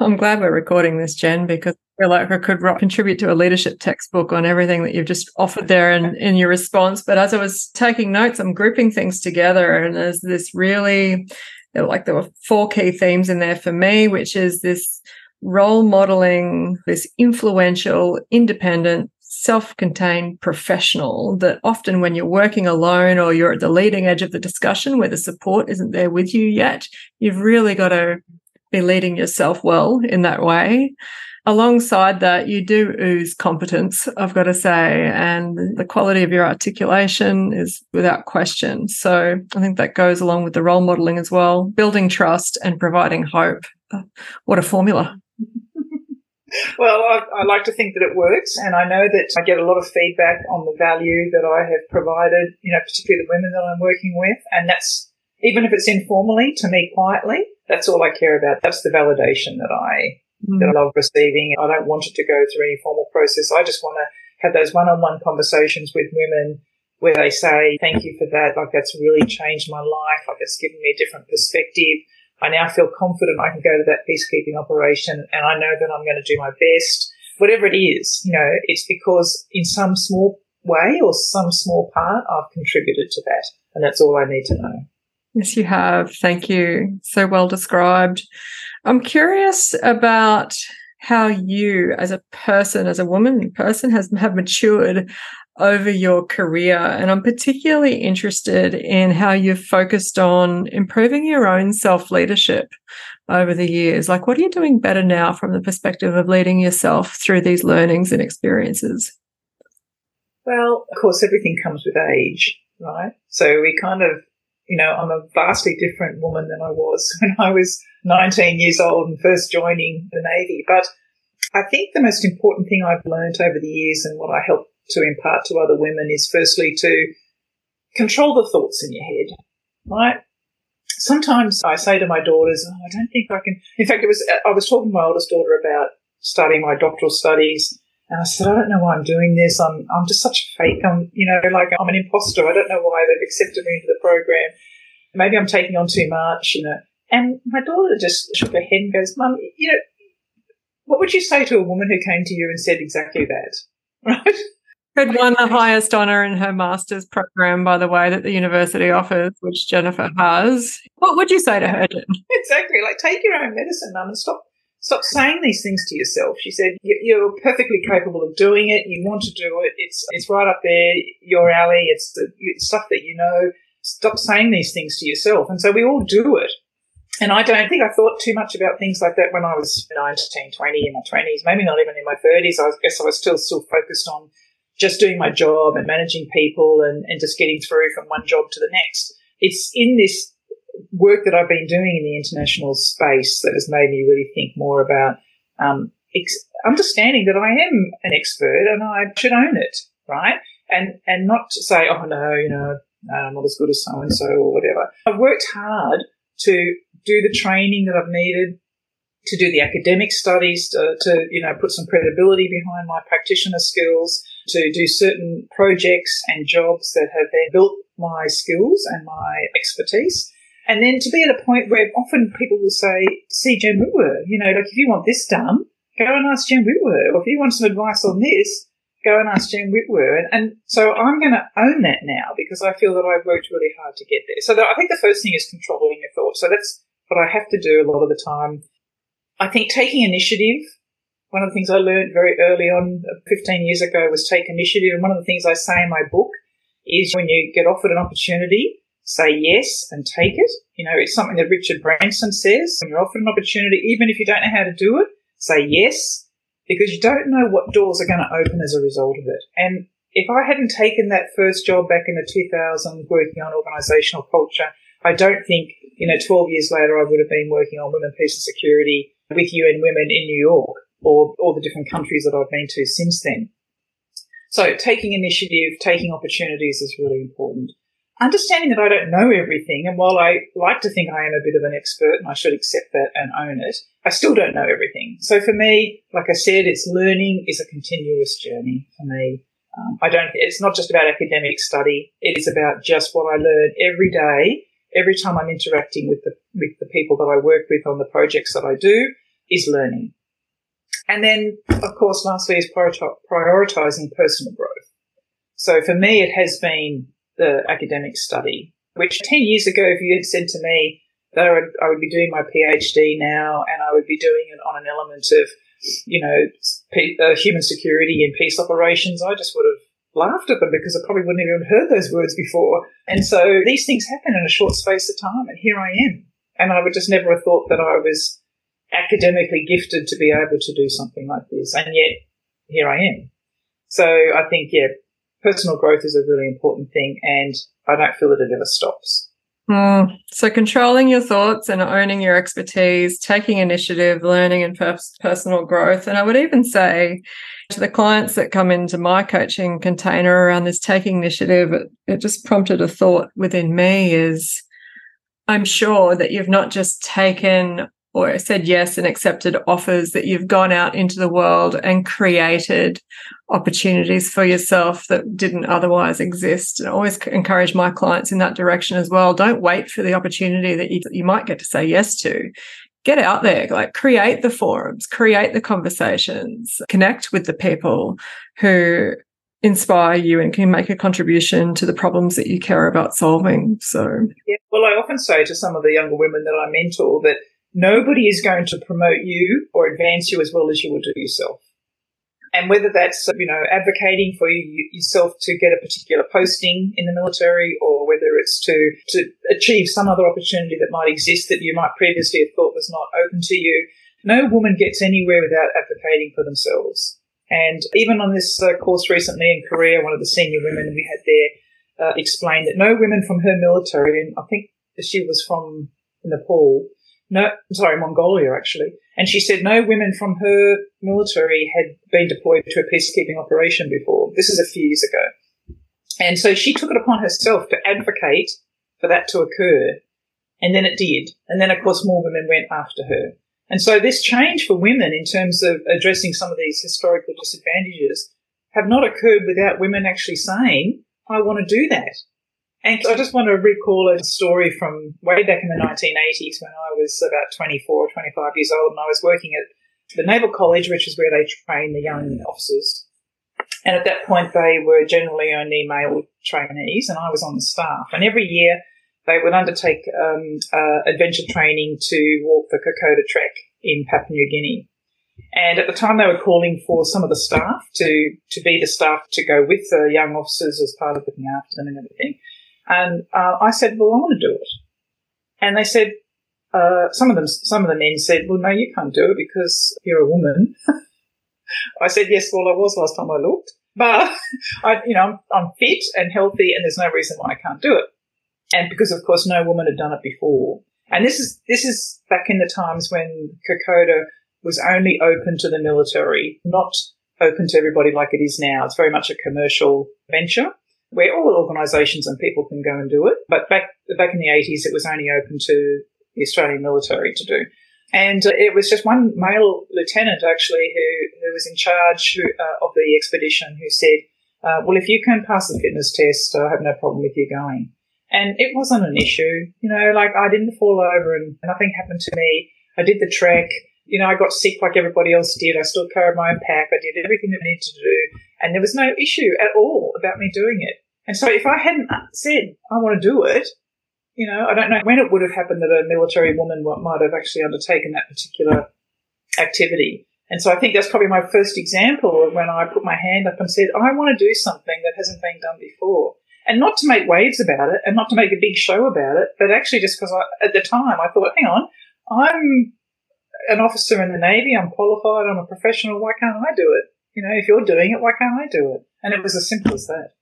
I'm glad we're recording this, Jen, because I feel like I could contribute to a leadership textbook on everything that you've just offered there in, in your response. But as I was taking notes, I'm grouping things together, and there's this really, like, there were four key themes in there for me, which is this role modeling, this influential, independent, self contained professional that often when you're working alone or you're at the leading edge of the discussion where the support isn't there with you yet, you've really got to be leading yourself well in that way. Alongside that, you do ooze competence, I've got to say, and the quality of your articulation is without question. So I think that goes along with the role modeling as well, building trust and providing hope. Uh, what a formula *laughs* well, I, I, like to think that it works, and I know that I get a lot of feedback on the value that I have provided, you know, particularly the women that I'm working with, and that's even if it's informally to me quietly, that's all I care about. That's the validation that I mm. that I love receiving. I don't want it to go through any formal process. I just want to have those one-on-one conversations with women where they say, "Thank you for that. Like that's really changed my life. Like it's given me a different perspective." I now feel confident I can go to that peacekeeping operation and I know that I'm going to do my best. Whatever it is, you know, it's because in some small way or some small part I've contributed to that. And that's all I need to know. Yes, you have. Thank you. So well described. I'm curious about how you as a person, as a woman person has have matured over your career. And I'm particularly interested in how you've focused on improving your own self leadership over the years. Like, what are you doing better now from the perspective of leading yourself through these learnings and experiences? Well, of course, everything comes with age, right? So we kind of, you know, I'm a vastly different woman than I was *laughs* when I was 19 years old and first joining the Navy. But I think the most important thing I've learned over the years and what I help to impart to other women is firstly to control the thoughts in your head, right? Sometimes I say to my daughters, oh, I don't think I can. In fact, it was I was talking to my oldest daughter about studying my doctoral studies, and I said, I don't know why I'm doing this. I'm I'm just such a fake. I'm you know like I'm an imposter. I don't know why they've accepted me into the program. Maybe I'm taking on too much, you know. And my daughter just shook her head and goes, Mum, you know, what would you say to a woman who came to you and said exactly that? *laughs* Right? had won the highest honor in her master's program, by the way, that the university offers, which Jennifer has. What would you say to her, Jen? *laughs* Exactly. Like, take your own medicine, mum, and stop stop saying these things to yourself. She said, you're perfectly capable of doing it. You want to do it. It's, it's right up there, your alley. It's the stuff that you know. Stop saying these things to yourself. And so we all do it. And I don't think I thought too much about things like that when I was 19, 20, in my 20s, maybe not even in my 30s. I guess I was still still focused on just doing my job and managing people and, and just getting through from one job to the next. It's in this work that I've been doing in the international space that has made me really think more about um, ex- understanding that I am an expert and I should own it, right? And and not to say, oh no, you know, I'm not as good as so and so or whatever. I've worked hard to do the training that I've needed, to do the academic studies, to, to you know put some credibility behind my practitioner skills, to do certain projects and jobs that have then built my skills and my expertise. And then to be at a point where often people will say, see Jen Wittwer, you know, like if you want this done, go and ask Jen Wittwer. Or if you want some advice on this, go and ask Jen Wittwer. And, and so I'm going to own that now because I feel that I've worked really hard to get there. So I think the first thing is controlling your thoughts. So that's what I have to do a lot of the time. I think taking initiative, one of the things I learned very early on, uh, 15 years ago, was take initiative. And one of the things I say in my book is when you get offered an opportunity, say yes and take it. You know, it's something that Richard Branson says. When you're offered an opportunity, even if you don't know how to do it, say yes, because you don't know what doors are going to open as a result of it. And if I hadn't taken that first job back in the 2000s working on organisational culture, I don't think, you know, 12 years later I would have been working on women, peace and security with UN Women in New York or all the different countries that I've been to since then. So taking initiative, taking opportunities is really important understanding that I don't know everything, and while I like to think I am a bit of an expert and I should accept that and own it, I still don't know everything. So for me, like I said, it's learning is a continuous journey for me. Um, I don't. It's not just about academic study. It is about just what I learn every day, every time I'm interacting with the with the people that I work with on the projects that I do. Is learning, and then of course, lastly, is prioritizing personal growth. So for me, it has been the academic study, which 10 years ago, if you had said to me that I would, I would be doing my PhD now and I would be doing it on an element of, you know, uh, human security and peace operations, I just would have laughed at them because I probably wouldn't have even heard those words before. And so these things happen in a short space of time, and here I am. And I would just never have thought that I was academically gifted to be able to do something like this. And yet, here I am. So I think, yeah, personal growth is a really important thing, and I don't feel that it ever stops. Mm. So, controlling your thoughts and owning your expertise, taking initiative, learning and personal growth. And I would even say to the clients that come into my coaching container around this taking initiative, it, it just prompted a thought within me is I'm sure that you've not just taken or said yes and accepted offers that you've gone out into the world and created opportunities for yourself that didn't otherwise exist. And I always encourage my clients in that direction as well. Don't wait for the opportunity that you, you might get to say yes to. Get out there, like create the forums, create the conversations, connect with the people who inspire you and can make a contribution to the problems that you care about solving. So, yeah, well, I often say to some of the younger women that I mentor that nobody is going to promote you or advance you as well as you will do yourself. And whether that's, you know, advocating for you, yourself to get a particular posting in the military or whether it's to, to achieve some other opportunity that might exist that you might previously have thought was not open to you, no woman gets anywhere without advocating for themselves. And even on this uh, course recently in Korea, one of the senior women we had there uh, explained that no women from her military, and I think she was from Nepal, no, sorry, Mongolia actually. And she said no women from her military had been deployed to a peacekeeping operation before. This is a few years ago. And so she took it upon herself to advocate for that to occur. And then it did. And then, of course, more women went after her. And so this change for women in terms of addressing some of these historical disadvantages have not occurred without women actually saying, I want to do that. And I just want to recall a story from way back in the 1980s when I was about 24 or 25 years old and I was working at the Naval College, which is where they train the young officers. And at that point, they were generally only male trainees, and I was on the staff. And every year, they would undertake um, uh, adventure training to walk the Kokoda Trek in Papua New Guinea. And at the time, they were calling for some of the staff to to be the staff to go with the young officers as part of looking after them and everything. And uh, I said, well, I want to do it. And they said, uh, some of them, some of the men said, well, no, you can't do it because you're a woman. *laughs* I said, yes, well, I was last time I looked, but *laughs* I, you know, I'm, I'm fit and healthy and there's no reason why I can't do it. And because, of course, no woman had done it before. And this is, this is back in the times when Kokoda was only open to the military, not open to everybody like it is now. It's very much a commercial venture where all organisations and people can go and do it. But back back in the 80s, it was only open to the Australian military to do. And uh, it was just one male lieutenant actually who, who was in charge uh, of the expedition who said, uh, Well, if you can pass the fitness test, I have no problem with you going. And it wasn't an issue. You know, like I didn't fall over and nothing happened to me. I did the trek. You know, I got sick like everybody else did. I still carried my own pack. I did everything that I needed to do And there was no issue at all about me doing it. And so if I hadn't said, I want to do it, you know, I don't know when it would have happened that a military woman might have actually undertaken that particular activity. And so I think that's probably my first example of when I put my hand up and said, I want to do something that hasn't been done before. And not to make waves about it and not to make a big show about it, but actually just because at the time I thought, hang on, I'm an officer in the Navy, I'm qualified, I'm a professional, why can't I do it? You know, if you're doing it, why can't I do it? And it was as simple as that.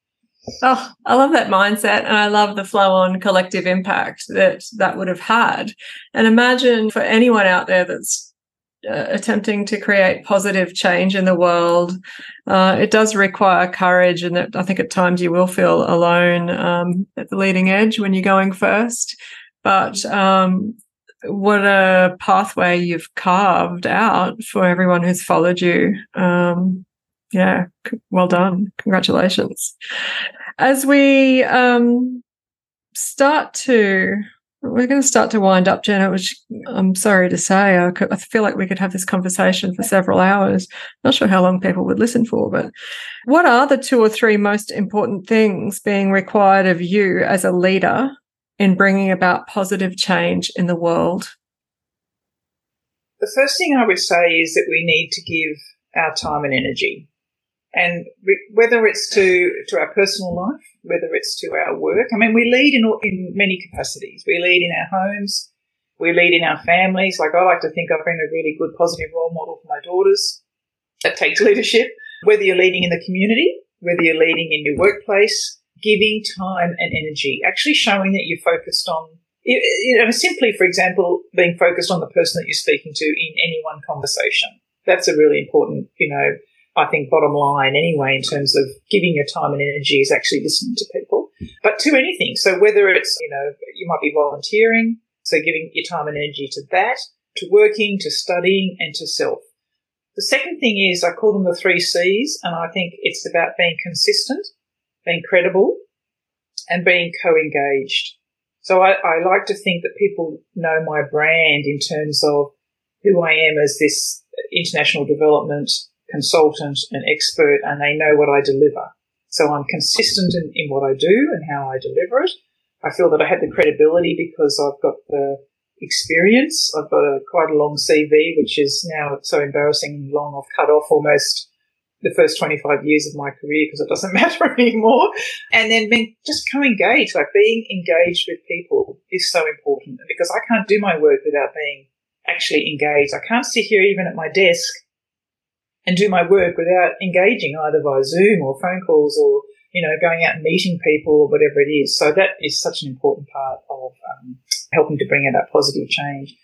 Oh, I love that mindset and I love the flow on collective impact that that would have had. And imagine for anyone out there that's uh, attempting to create positive change in the world, uh, it does require courage. And that I think at times you will feel alone um, at the leading edge when you're going first. But um, what a pathway you've carved out for everyone who's followed you. Um, yeah, well done. Congratulations. As we um, start to, we're going to start to wind up, Jenna, which I'm sorry to say, I, could, I feel like we could have this conversation for several hours. Not sure how long people would listen for, but what are the two or three most important things being required of you as a leader in bringing about positive change in the world? The first thing I would say is that we need to give our time and energy. And re- whether it's to, to our personal life, whether it's to our work, I mean, we lead in, in many capacities. We lead in our homes, we lead in our families. Like I like to think I've been a really good positive role model for my daughters. That takes *laughs* leadership. Whether you're leading in the community, whether you're leading in your workplace, giving time and energy, actually showing that you're focused on, you know, simply, for example, being focused on the person that you're speaking to in any one conversation. That's a really important, you know, I think bottom line anyway, in terms of giving your time and energy is actually listening to people, but to anything. So whether it's, you know, you might be volunteering, so giving your time and energy to that, to working, to studying and to self. The second thing is I call them the three C's and I think it's about being consistent, being credible and being co-engaged. So I, I like to think that people know my brand in terms of who I am as this international development consultant and expert and they know what I deliver. So I'm consistent in, in what I do and how I deliver it. I feel that I have the credibility because I've got the experience. I've got a quite a long CV, which is now so embarrassing long. I've cut off almost the first 25 years of my career because it doesn't *laughs* matter anymore. And then being just co-engaged, like being engaged with people is so important because I can't do my work without being actually engaged. I can't sit here even at my desk and do my work without engaging either via Zoom or phone calls or, you know, going out and meeting people or whatever it is. So that is such an important part of um, helping to bring about positive change.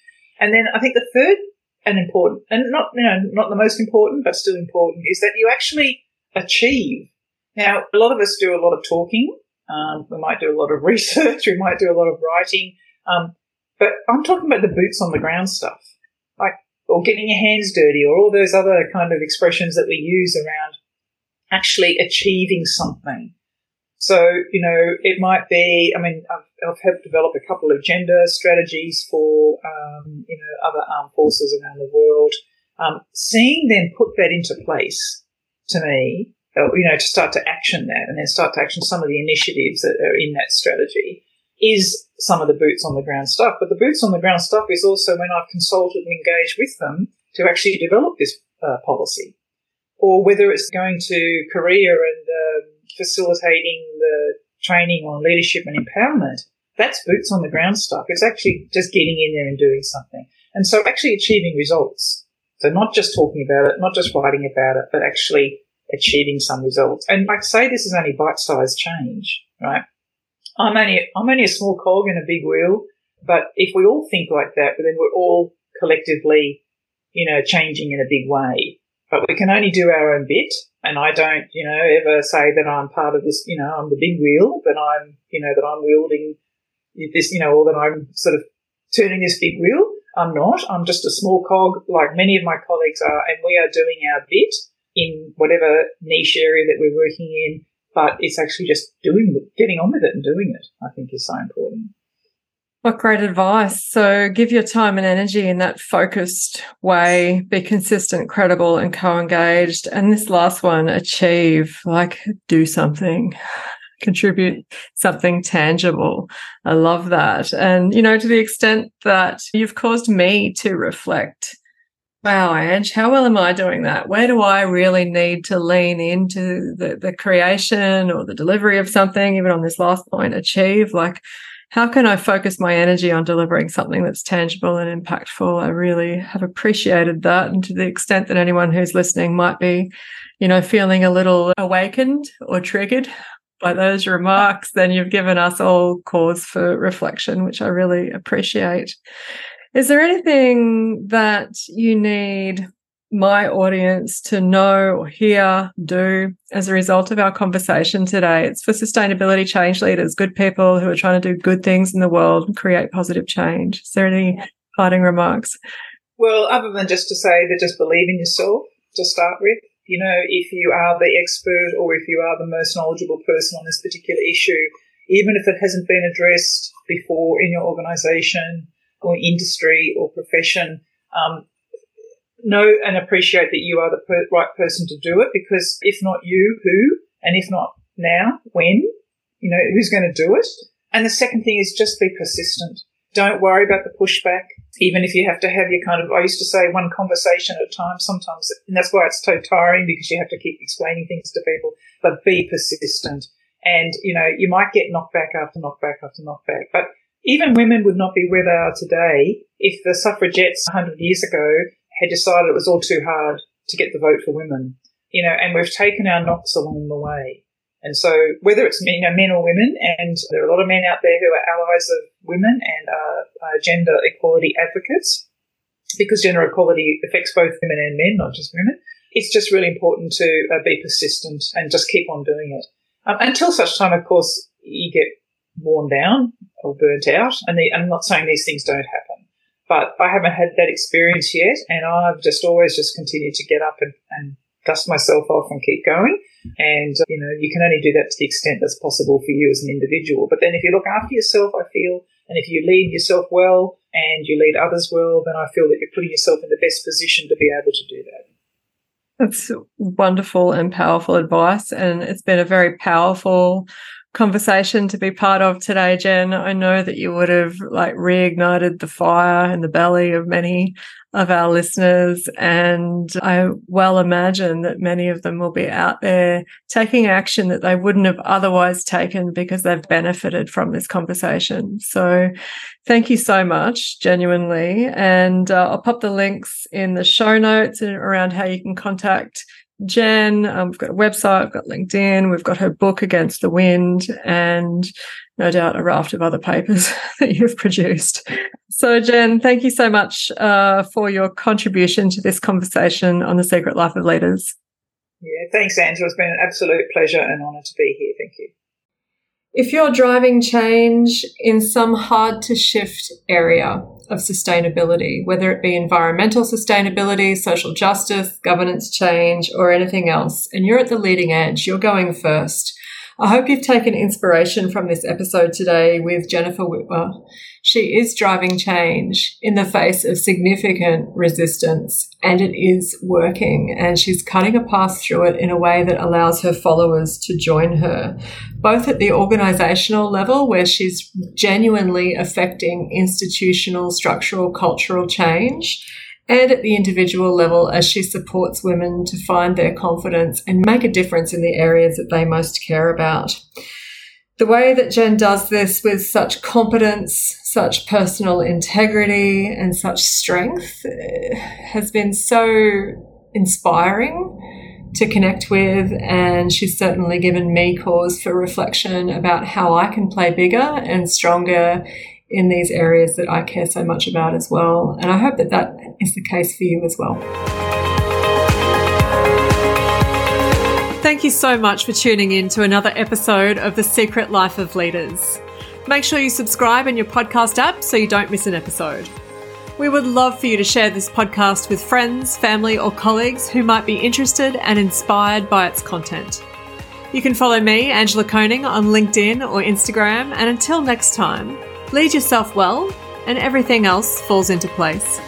And then I think the third and important, and not, you know, not the most important, but still important, is that you actually achieve. Now, a lot of us do a lot of talking. Um, we might do a lot of *laughs* research. We might do a lot of writing. Um, but I'm talking about the boots on the ground stuff. Like or getting your hands dirty or all those other kind of expressions that we use around actually achieving something. So, you know, it might be, I mean, I've, I've helped develop a couple of gender strategies for, um, you know, other armed forces around the world. Um, seeing them put that into place to me, uh, you know, to start to action that and then start to action some of the initiatives that are in that strategy is some of the boots on the ground stuff. But the boots on the ground stuff is also when I've consulted and engaged with them to actually develop this uh, policy. Or whether it's going to Korea and um, facilitating the training on leadership and empowerment. That's boots on the ground stuff. It's actually just getting in there and doing something. And so actually achieving results. So not just talking about it, not just writing about it, but actually achieving some results. And like say this is only bite-sized change, right? I'm only I'm only a small cog in a big wheel. But if we all think like that, then we're all collectively, you know, changing in a big way. But we can only do our own bit. And I don't, you know, ever say that I'm part of this, you know, I'm the big wheel, that I'm, you know, that I'm wielding this, you know, or that I'm sort of turning this big wheel. I'm not. I'm just a small cog like many of my colleagues are, and we are doing our bit in whatever niche area that we're working in but it's actually just doing it, getting on with it and doing it, I think is so important. What great advice. So give your time and energy in that focused way, be consistent, credible, and co engaged. And this last one, achieve, like do something, *laughs* contribute something tangible. I love that. And, you know, to the extent that you've caused me to reflect. Wow, Ange, how well am I doing that? Where do I really need to lean into the, the creation or the delivery of something, even on this last point, achieve? Like, how can I focus my energy on delivering something that's tangible and impactful? I really have appreciated that. And to the extent that anyone who's listening might be, you know, feeling a little awakened or triggered by those remarks, then you've given us all cause for reflection, which I really appreciate. Is there anything that you need my audience to know or hear, do as a result of our conversation today. It's for sustainability change leaders, good people who are trying to do good things in the world and create positive change. Is there any parting remarks? Well, other than just to say that just believe in yourself to start with. You know, if you are the expert or if you are the most knowledgeable person on this particular issue, even if it hasn't been addressed before in your organization or industry or profession, um, know and appreciate that you are the per- right person to do it because if not you, who? And if not now, when? You know, who's going to do it? And the second thing is just be persistent. Don't worry about the pushback, even if you have to have your kind of, I used to say one conversation at a time sometimes, and that's why it's so tiring because you have to keep explaining things to people, but be persistent. And, you know, you might get knockback after knockback after knockback, but even women would not be where they are today if the suffragettes 100 years ago had decided it was all too hard to get the vote for women. You know, and we've taken our knocks along the way. And so whether it's you know, men or women, and there are a lot of men out there who are allies of women and are, gender equality advocates, because gender equality affects both women and men, not just women. It's just really important to uh, be persistent and just keep on doing it um, until such time, of course, you get worn down or burnt out. And I'm not saying these things don't happen, but I haven't had that experience yet, and I've just always just continued to get up and, and dust myself off and keep going. And, uh, you know, you can only do that to the extent that's possible for you as an individual. But then if you look after yourself, I feel, and if you lead yourself well and you lead others well, then I feel that you're putting yourself in the best position to be able to do that. That's wonderful and powerful advice. And it's been a very powerful conversation to be part of today, Jen. I know that you would have like reignited the fire in the belly of many of our listeners. And I well imagine that many of them will be out there taking action that they wouldn't have otherwise taken because they've benefited from this conversation. So thank you so much, genuinely. And uh, I'll pop the links in the show notes around how you can contact Jen. Um, we've got a website, we've got LinkedIn, we've got her book Against the Wind, and no doubt a raft of other papers *laughs* that you've produced. So, Jen, thank you so much uh, for your contribution to this conversation on the secret life of leaders. Yeah, thanks, Angela. It's been an absolute pleasure and honour to be here. Thank you. If you're driving change in some hard to shift area of sustainability, whether it be environmental sustainability, social justice, governance change, or anything else, and you're at the leading edge, you're going first. I hope you've taken inspiration from this episode today with Jennifer Wittwer. She is driving change in the face of significant resistance and it is working and she's cutting a path through it in a way that allows her followers to join her, both at the organizational level where she's genuinely affecting institutional, structural, cultural change and at the individual level as she supports women to find their confidence and make a difference in the areas that they most care about. The way that Jen does this with such competence, such personal integrity, and such strength uh, has been so inspiring to connect with. And she's certainly given me cause for reflection about how I can play bigger and stronger in these areas that I care so much about as well. And I hope that that is the case for you as well. Thank you so much for tuning in to another episode of The Secret Life of Leaders. Make sure you subscribe in your podcast app so you don't miss an episode. We would love for you to share this podcast with friends, family, or colleagues who might be interested and inspired by its content. You can follow me, Angela Koning, on LinkedIn or Instagram, and until next time, Lead yourself well, and everything else falls into place.